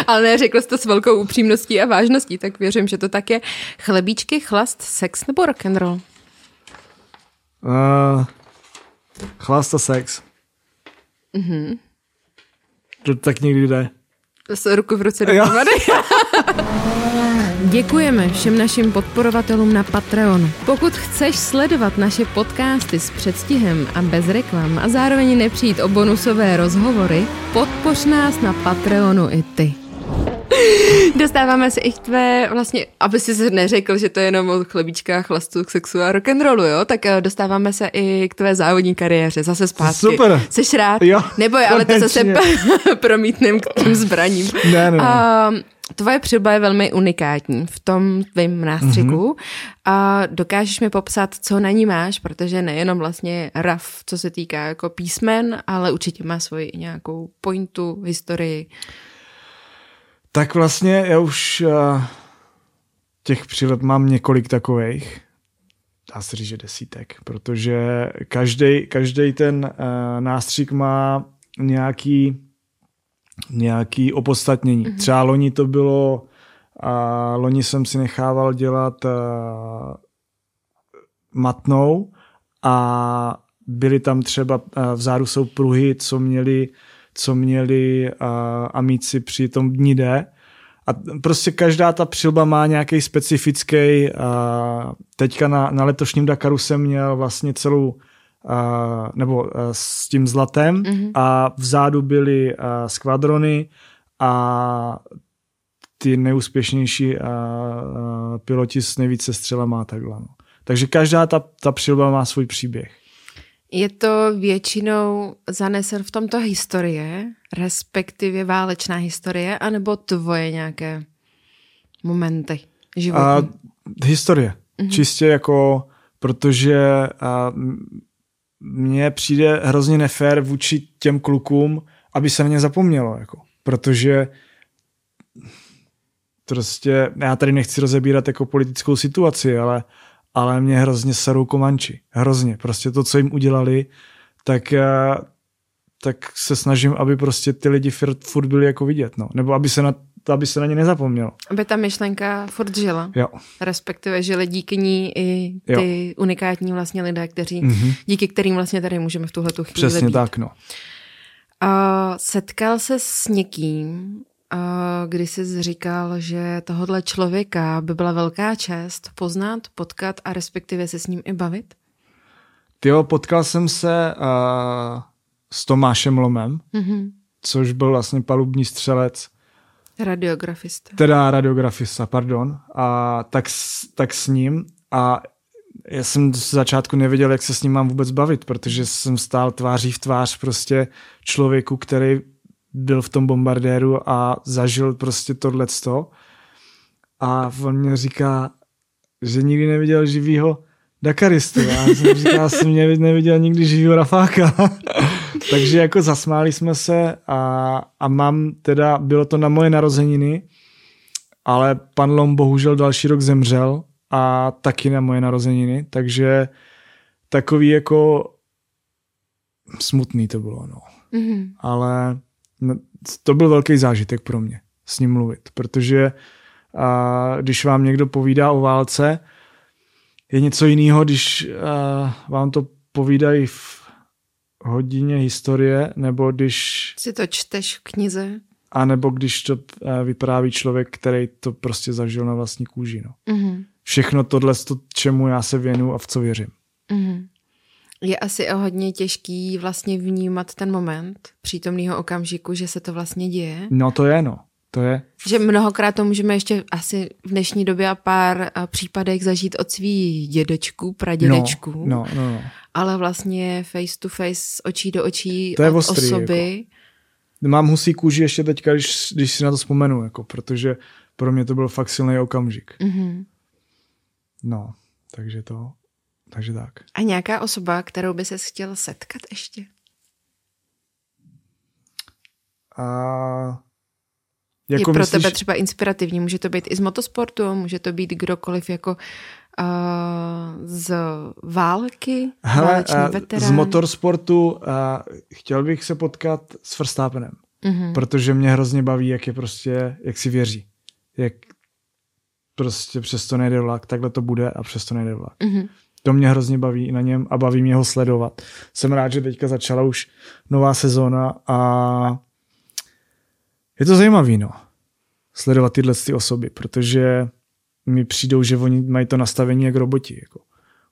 Speaker 1: Ale ne, řekl jste s velkou upřímností a vážností, tak věřím, že to tak je. Chlebíčky, chlast, sex nebo rock and roll?
Speaker 3: Uh, chlast a sex.
Speaker 1: Mhm.
Speaker 3: To tak někdy jde.
Speaker 1: Zase ruku v ruce dohromady. Děkujeme všem našim podporovatelům na Patreonu. Pokud chceš sledovat naše podcasty s předstihem a bez reklam a zároveň nepřijít o bonusové rozhovory, podpoř nás na Patreonu i ty. Dostáváme se i k tvé, vlastně, aby si se neřekl, že to je jenom o chlebíčkách, chlastu, sexu a rock'n'rollu, jo? Tak eh, dostáváme se i k tvé závodní kariéře, zase zpátky.
Speaker 3: Super.
Speaker 1: Jsi rád?
Speaker 3: Jo,
Speaker 1: Neboj, ale to zase
Speaker 3: konečně.
Speaker 1: promítnem k těm zbraním.
Speaker 3: Ne, ne, ne.
Speaker 1: A tvoje přilba je velmi unikátní v tom tvém nástřiku
Speaker 3: Mhm.
Speaker 1: a dokážeš mi popsat, co na ní máš, protože nejenom vlastně raf, co se týká jako písmen, ale určitě má svoji nějakou pointu, historii.
Speaker 3: Tak vlastně já už uh, těch přilep mám několik takových. Dá se říct, že desítek, protože každý, každý ten uh, nástřik má nějaký, nějaký opodstatnění. Mm-hmm. Třeba loni to bylo, uh, loni jsem si nechával dělat uh, matnou a byly tam třeba, uh, vzadu jsou pruhy, co měli co měli uh, amici při tom dní D. A prostě každá ta přilba má nějaký specifický, uh, teďka na, na letošním Dakaru jsem měl vlastně celou, uh, nebo uh, s tím zlatem mm-hmm. a vzadu byly uh, skvadrony a ty nejúspěšnější uh, uh, piloti s nejvíce střelama a takhle. No. Takže každá ta, ta přilba má svůj příběh.
Speaker 1: Je to většinou zanesen v tomto historie, respektive válečná historie, anebo tvoje nějaké momenty životní?
Speaker 3: A, historie. Mm-hmm. Čistě jako, protože a, mně přijde hrozně nefér vůči těm klukům, aby se na ně zapomnělo. Jako, protože prostě, já tady nechci rozebírat jako politickou situaci, ale, ale mě hrozně serou komanči.Hrozně. Prostě to, co jim udělali, tak, a, tak se snažím, aby prostě ty lidi furt byli jako vidět. No. Nebo aby se na aby se na ně nezapomnělo.
Speaker 1: Aby ta myšlenka furt žila.
Speaker 3: Jo.
Speaker 1: Respektive žili díky ní i ty jo. unikátní vlastně lidé, kteří,
Speaker 3: Mhm.
Speaker 1: mm-hmm. díky kterým vlastně tady můžeme v tuhle tu chvíli
Speaker 3: Přesně
Speaker 1: být.
Speaker 3: tak, no.
Speaker 1: A setkal se s někým, a kdy jsi říkal, že tohohle člověka by byla velká čest poznat, potkat a respektive se s ním i bavit?
Speaker 3: Tyjo, potkal jsem se uh, s Tomášem Lomem,
Speaker 1: Mm-hmm.
Speaker 3: což byl vlastně palubní střelec,
Speaker 1: Radiografista.
Speaker 3: teda radiografista, pardon, a tak, tak s ním a já jsem z začátku nevěděl, jak se s ním mám vůbec bavit, protože jsem stál tváří v tvář prostě člověku, který byl v tom bombardéru a zažil prostě tohleto. A on mě říká, že nikdy neviděl živýho Dakaristu. Já jsem říkal, já jsem neviděl nikdy živýho Rafáka. Takže jako zasmáli jsme se a, a mám teda, bylo to na moje narozeniny, ale pan Lom bohužel další rok zemřel a taky na moje narozeniny, takže takový jako smutný to bylo, no.
Speaker 1: Mm-hmm.
Speaker 3: Ale to byl velký zážitek pro mě s ním mluvit, protože a, když vám někdo povídá o válce, je něco jiného, když a, vám to povídají v hodině historie, nebo když
Speaker 1: Si to čteš v knize?
Speaker 3: A nebo když to eh, vypráví člověk, který to prostě zažil na vlastní kůži. No.
Speaker 1: Mhm.
Speaker 3: Všechno tohle, to, čemu já se věnu a v co věřím.
Speaker 1: Mhm. Je asi hodně těžký vlastně vnímat ten moment přítomného okamžiku, že se to vlastně děje.
Speaker 3: No to je, no. To je.
Speaker 1: Že mnohokrát to můžeme ještě asi v dnešní době a pár případech zažít od svých dědečků, pradědečků.
Speaker 3: No, no, no.
Speaker 1: Ale vlastně face to face, očí do očí
Speaker 3: To je
Speaker 1: od
Speaker 3: ostrý,
Speaker 1: osoby.
Speaker 3: Mám husí kůži ještě teďka, když, když si na to vzpomenu, jako, protože pro mě to byl fakt silný okamžik.
Speaker 1: Mhm.
Speaker 3: No, takže to, takže tak.
Speaker 1: A nějaká osoba, kterou by se chtěl setkat ještě?
Speaker 3: A
Speaker 1: Jako je pro
Speaker 3: myslíš,
Speaker 1: tebe třeba inspirativní. Může to být i z motosportu, může to být kdokoliv jako uh, z války,
Speaker 3: hele,
Speaker 1: válečný veterán.
Speaker 3: z motorsportu a chtěl bych se potkat s Verstappenem,
Speaker 1: Mhm.
Speaker 3: protože mě hrozně baví, jak je prostě, jak si věří. Jak prostě přesto nejde vlak, takhle to bude a přesto nejde vlak.
Speaker 1: Mhm.
Speaker 3: To mě hrozně baví na něm a baví mě ho sledovat. Jsem rád, že teďka začala už nová sezóna a je to zajímavý, no. Sledovat tyhle ty osoby, protože mi přijdou, že oni mají to nastavení jak roboti. Jako.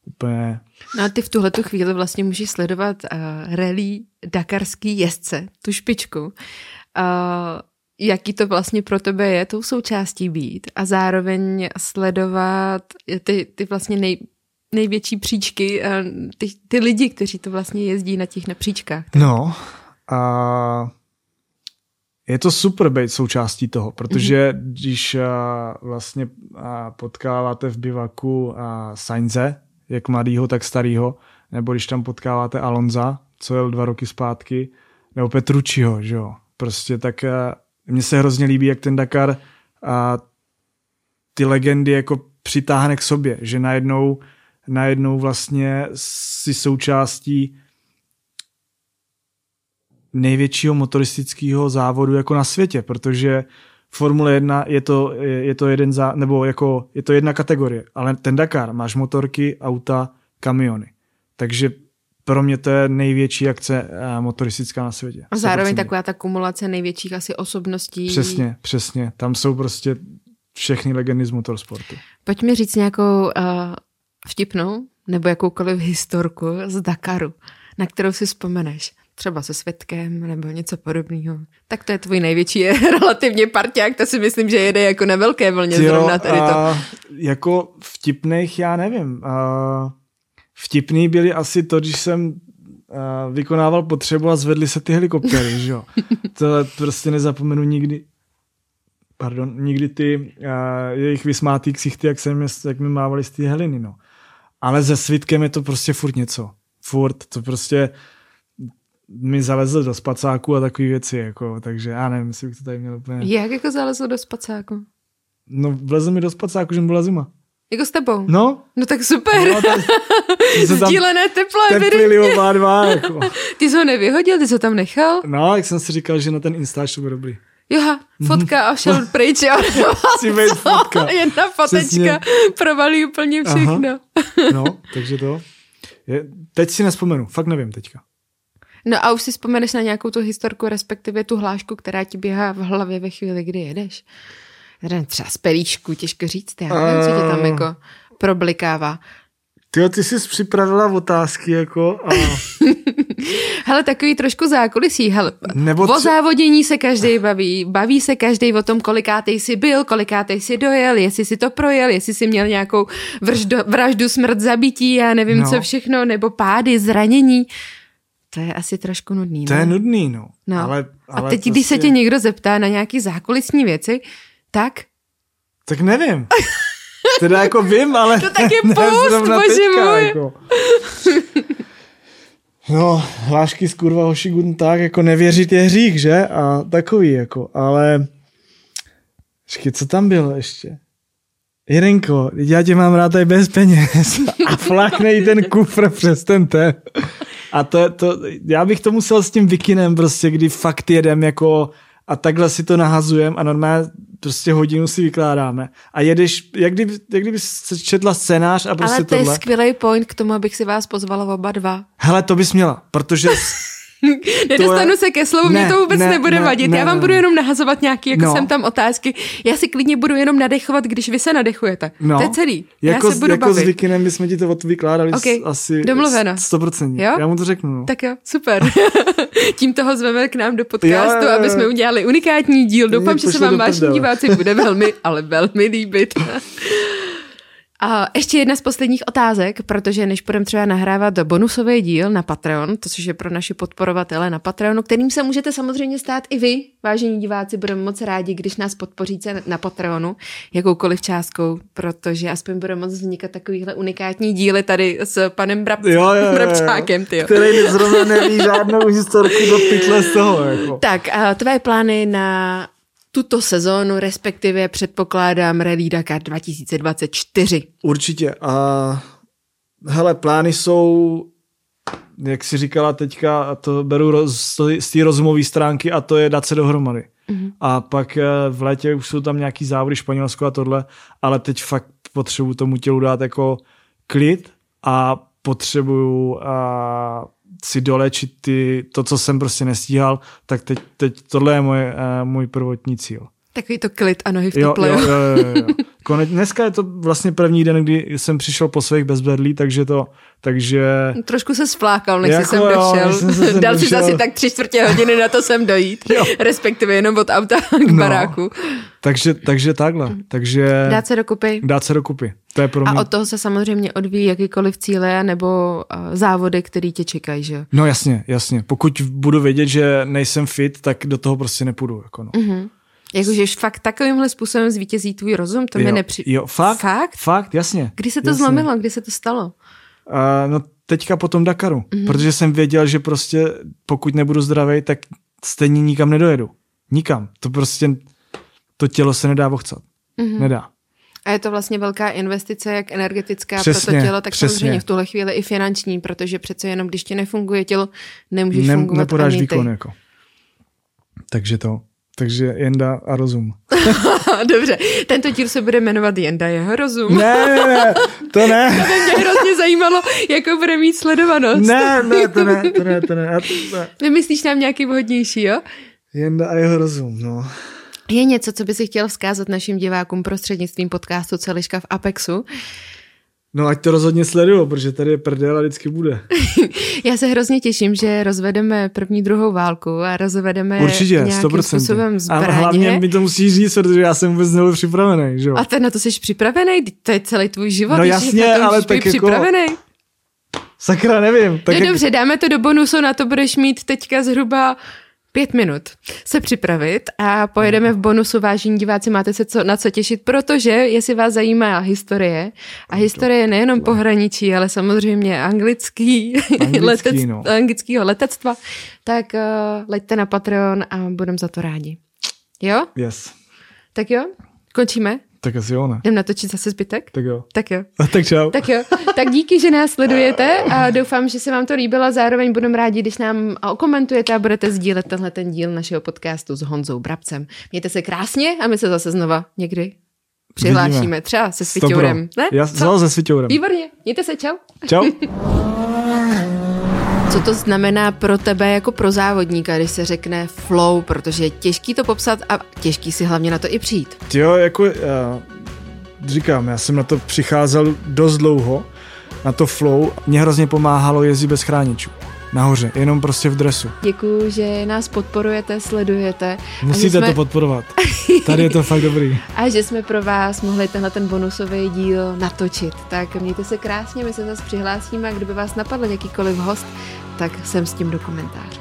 Speaker 3: Úplně,
Speaker 1: No a ty v tuhle chvíli vlastně můžeš sledovat uh, rally dakarský jezdce, tu špičku. Uh, jaký to vlastně pro tebe je tou součástí být a zároveň sledovat ty, ty vlastně nej, největší příčky, uh, ty, ty lidi, kteří to vlastně jezdí na těch napříčkách.
Speaker 3: No a je to super být součástí toho, protože mm-hmm. když a, vlastně a, potkáváte v bivaku a Sainze, jak mladýho, tak starýho, nebo když tam potkáváte Alonza, co jel dva roky zpátky, nebo Petrucciho, že jo, prostě tak a, mně se hrozně líbí, jak ten Dakar a ty legendy jako přitáhne k sobě, že najednou, najednou vlastně si součástí největšího motoristického závodu jako na světě, protože Formule 1 je to, je, je to jeden za, nebo jako je to jedna kategorie, ale ten Dakar máš motorky, auta, kamiony. Takže pro mě to je největší akce eh, motoristická na světě.
Speaker 1: A zároveň
Speaker 3: 100%.
Speaker 1: taková ta kumulace největších asi osobností.
Speaker 3: Přesně, přesně. Tam jsou prostě všechny legendy z motorsportu.
Speaker 1: Pojď mi říct nějakou uh, vtipnou nebo jakoukoliv historku z Dakaru, na kterou si vzpomeneš. Třeba se světkem nebo něco podobného. Tak to je tvůj největší relativně parťák, to si myslím, že jede jako na velké vlně
Speaker 3: Tyjo,
Speaker 1: zrovna tady to.
Speaker 3: a jako vtipných, já nevím. A vtipný byly asi to, když jsem a, vykonával potřebu a zvedly se ty helikoptery, že jo. To prostě nezapomenu nikdy. Pardon, nikdy ty a, jejich vysmátý ksichty, jak, jsem, jak mi mávali z té heliny, no. Ale se svitkem je to prostě furt něco. Furt, to prostě mi zalezl do spacáku a takové věci, jako, takže já nevím, jestli bych to tady měl úplně...
Speaker 1: Jak jako zalezl do spacáku?
Speaker 3: No, vlezl mi do spacáku, že byla zima.
Speaker 1: Jako s tebou?
Speaker 3: No,
Speaker 1: No tak super.
Speaker 3: no tak,
Speaker 1: Sdílené teplo, evidentně.
Speaker 3: oba dva, jako.
Speaker 1: Ty jsi ho nevyhodil, ty jsi ho tam nechal?
Speaker 3: No, jak jsem si říkal, že na ten Instač to bude dobrý.
Speaker 1: Joha, fotka a šel pryč.
Speaker 3: Vejď fotka.
Speaker 1: Jedna fotečka
Speaker 3: Přesně.
Speaker 1: provalí úplně všechno.
Speaker 3: No, takže to. Je, teď si nespomenu, fakt nevím teďka.
Speaker 1: No a už si vzpomeneš na nějakou tu historku, respektive tu hlášku, která ti běhá v hlavě ve chvíli, kdy jedeš? Třeba z pelíšku, těžko říct, já nevím, co tě tam
Speaker 3: Eh.
Speaker 1: jako problikává.
Speaker 3: Ty, ty jsi připravila otázky, jako, a
Speaker 1: Hele, takový trošku zákulisí, hele,
Speaker 3: Nebo
Speaker 1: o
Speaker 3: tře-
Speaker 1: závodění se každý baví, baví se každý o tom, kolikátej jsi byl, kolikátej jsi dojel, jestli si to projel, jestli jsi měl nějakou vraždu, vraždu smrt, zabití, já nevím
Speaker 3: No.
Speaker 1: co všechno, nebo pády, zranění. To je asi trošku nudný,
Speaker 3: to
Speaker 1: ne?
Speaker 3: je nudný, no.
Speaker 1: No.
Speaker 3: Ale,
Speaker 1: A
Speaker 3: ale
Speaker 1: teď, když se
Speaker 3: prostě-
Speaker 1: tě někdo zeptá na nějaký zákulisní věci, tak
Speaker 3: Tak nevím. Teda jako vím, ale...
Speaker 1: To tak je
Speaker 3: zrovna
Speaker 1: bože
Speaker 3: teďka,
Speaker 1: můj.
Speaker 3: Jako. No, hlášky z kurva hoši tak, jako nevěřit je hřích, že? A takový, jako, ale... Počkej, co tam bylo ještě? Jirenko, já tě mám rád tady bez peněz. A flaknej ten kufr přes ten ten. A to, to, já bych to musel s tím vikinem prostě, kdy fakt jedem jako a takhle si to nahazujem a normálně prostě hodinu si vykládáme. A jedeš, jak kdyby, jak kdyby se četla scénář a prostě
Speaker 1: ale to je
Speaker 3: tohle.
Speaker 1: skvělý point k tomu, abych si vás pozvala oba dva.
Speaker 3: Hele, to bys měla, protože
Speaker 1: Nedostanu se ke slovu,
Speaker 3: Ne,
Speaker 1: mě to vůbec
Speaker 3: ne,
Speaker 1: nebude
Speaker 3: ne,
Speaker 1: vadit.
Speaker 3: ne,
Speaker 1: Já vám
Speaker 3: ne,
Speaker 1: budu jenom nahazovat nějaký, jako
Speaker 3: No.
Speaker 1: jsem tam otázky. Já si klidně budu jenom nadechovat, když vy se nadechujete.
Speaker 3: No,
Speaker 1: To je celý.
Speaker 3: Jako,
Speaker 1: Já se budu
Speaker 3: jako
Speaker 1: bavit.
Speaker 3: s Vikinem bychom ti to vykládali
Speaker 1: Ok,
Speaker 3: s, asi
Speaker 1: domluveno.
Speaker 3: 100%.
Speaker 1: Jo?
Speaker 3: Já mu to řeknu. No.
Speaker 1: Tak jo, super. Tím toho zveme k nám do podcastu,
Speaker 3: Jo, jo, jo.
Speaker 1: aby jsme udělali unikátní díl. Doufám, že se vám
Speaker 3: prdele.
Speaker 1: diváci bude velmi, ale velmi líbit. A ještě jedna z posledních otázek, protože než budeme třeba nahrávat bonusový díl na Patreon, to což je pro naše podporovatele na Patreonu, kterým se můžete samozřejmě stát i vy, vážení diváci, budeme moc rádi, když nás podpoříte na Patreonu jakoukoliv částkou, protože aspoň bude moc vznikat takovýhle unikátní díly tady s panem Brab-
Speaker 3: Jo, jo, jo, jo.
Speaker 1: Brabčákem, tyjo.
Speaker 3: Který zrovna neví žádnou historku do pytle z toho. Jako.
Speaker 1: Tak a tvé plány na tuto sezónu, respektive předpokládám Rally Dakar 2024.
Speaker 3: Určitě. A hele, plány jsou, jak si říkala teďka, a to beru roz, z té rozumové stránky a to je dát se dohromady. Mm-hmm. A pak eh, v létě už jsou tam nějaký závody Španělsko a tohle, ale teď fakt potřebuju tomu tělu dát jako klid a potřebuju a, si dolečit ty, to, co jsem prostě nestíhal, tak teď, teď tohle je moje, uh, můj prvotní cíl.
Speaker 1: Takový to klid a nohy v teple.
Speaker 3: jo,
Speaker 1: jo.
Speaker 3: jo, jo, jo. Konec, dneska je to vlastně první den, kdy jsem přišel po svých bezbedlí, takže to, takže
Speaker 1: Trošku se splákal, než
Speaker 3: Jako
Speaker 1: jsi sem
Speaker 3: jo,
Speaker 1: došel.
Speaker 3: jsem se
Speaker 1: Dal si asi tak tři čtvrtě hodiny na to sem dojít.
Speaker 3: Jo.
Speaker 1: Respektive jenom od auta k
Speaker 3: No.
Speaker 1: baráku.
Speaker 3: takže, takže takhle, takže
Speaker 1: Dát se dokupy.
Speaker 3: dát se dokupy. To je pro mě.
Speaker 1: A od toho se samozřejmě odvíjí jakýkoliv cíle nebo závody, který tě čekají, že?
Speaker 3: No jasně, jasně. Pokud budu vědět, že nejsem fit, tak do toho prostě nepůjdu. Jako no.
Speaker 1: Mhm. Jakože fakt takovýmhle způsobem zvítězí tvůj rozum, to mi
Speaker 3: jo,
Speaker 1: nepři...
Speaker 3: jo, fakt,
Speaker 1: Fakt?
Speaker 3: fakt, jasně.
Speaker 1: Kdy se to
Speaker 3: jasně.
Speaker 1: zlomilo? Kdy se to stalo?
Speaker 3: Uh, no teďka po tom Dakaru,
Speaker 1: Mhm.
Speaker 3: mm-hmm. protože jsem věděl, že prostě pokud nebudu zdravý, tak stejně nikam nedojedu. Nikam. To prostě, to tělo se nedá vochcat.
Speaker 1: Mhm.
Speaker 3: Mm-hmm. Nedá.
Speaker 1: A je to vlastně velká investice, jak energetická
Speaker 3: Přesně,
Speaker 1: pro to tělo, tak
Speaker 3: přesně.
Speaker 1: samozřejmě v tuhle chvíli i finanční, protože přece jenom když ti nefunguje tělo, nemůžeš
Speaker 3: Ne,
Speaker 1: fungovat
Speaker 3: nepodáš výkon. Jako. Takže to. Takže jenda a rozum.
Speaker 1: Dobře, tento díl se bude jmenovat Jenda jeho rozum.
Speaker 3: Ne, ne, ne, to ne.
Speaker 1: To mě hrozně zajímalo, jakou bude mít sledovanost.
Speaker 3: Ne, ne, to ne, to ne, to ne. A to ne.
Speaker 1: Vymyslíš nám nějaký vhodnější, jo?
Speaker 3: Jenda a jeho rozum, no.
Speaker 1: Je něco, co by si chtěl vzkázat našim divákům prostřednictvím podcastu Celiška v Apexu?
Speaker 3: No ať to rozhodně sleduju, protože tady je prdel a vždycky bude.
Speaker 1: Já se hrozně těším, že rozvedeme první, druhou válku a rozvedeme
Speaker 3: Určitě,
Speaker 1: nějakým
Speaker 3: 100%.
Speaker 1: způsobem
Speaker 3: A
Speaker 1: zbraně.
Speaker 3: hlavně mi to musíš říct, protože já jsem vůbec nebyl připravený, že jo?
Speaker 1: A ten na to jsi připravený? To je celý tvůj život.
Speaker 3: No jasně, ale tak jako-
Speaker 1: připravený.
Speaker 3: Sakra, nevím. Tak
Speaker 1: no
Speaker 3: jak-
Speaker 1: dobře, dáme to do bonusu, na to budeš mít teďka zhruba pět minut se připravit a pojedeme v bonusu, vážení diváci, máte se co, na co těšit, protože jestli vás zajímá historie, a historie nejenom pohraničí, ale samozřejmě anglický,
Speaker 3: Anglický,
Speaker 1: letec,
Speaker 3: no.
Speaker 1: anglického letectva, tak uh, leďte na Patreon a budeme za to rádi. Jo?
Speaker 3: Yes.
Speaker 1: Tak jo? Končíme?
Speaker 3: Tak asi jo, ne?
Speaker 1: Jdem natočit zase zbytek?
Speaker 3: Tak jo.
Speaker 1: Tak jo.
Speaker 3: tak čau.
Speaker 1: Tak jo, tak díky, že nás sledujete a doufám, že se vám to líbilo. Zároveň budeme rádi, když nám okomentujete a budete sdílet tenhle ten díl našeho podcastu s Honzou Brabcem. Mějte se krásně a my se zase znova někdy přihlásíme.
Speaker 3: Vidíme.
Speaker 1: Třeba se
Speaker 3: Stopro.
Speaker 1: Sviťourem. Ne?
Speaker 3: Já se Sviťourem.
Speaker 1: Výborně, mějte se, čau.
Speaker 3: Čau.
Speaker 1: Co to znamená pro tebe jako pro závodníka, když se řekne flow, protože je těžký to popsat a těžký si hlavně na to i přijít.
Speaker 3: Jo, jako já říkám, já jsem na to přicházel dost dlouho, na to flow. Mě hrozně pomáhalo jezdit bez chráničů. Nahoře, jenom prostě v dresu.
Speaker 1: Děkuju, že nás podporujete, sledujete.
Speaker 3: Musíte
Speaker 1: jsme...
Speaker 3: to podporovat. Tady je to fakt dobrý.
Speaker 1: a že jsme pro vás mohli tenhle ten bonusový díl natočit. Tak mějte se krásně, my se zase přihlásíme a kdyby vás napadl jakýkoliv host, tak jsem s tím do komentáře.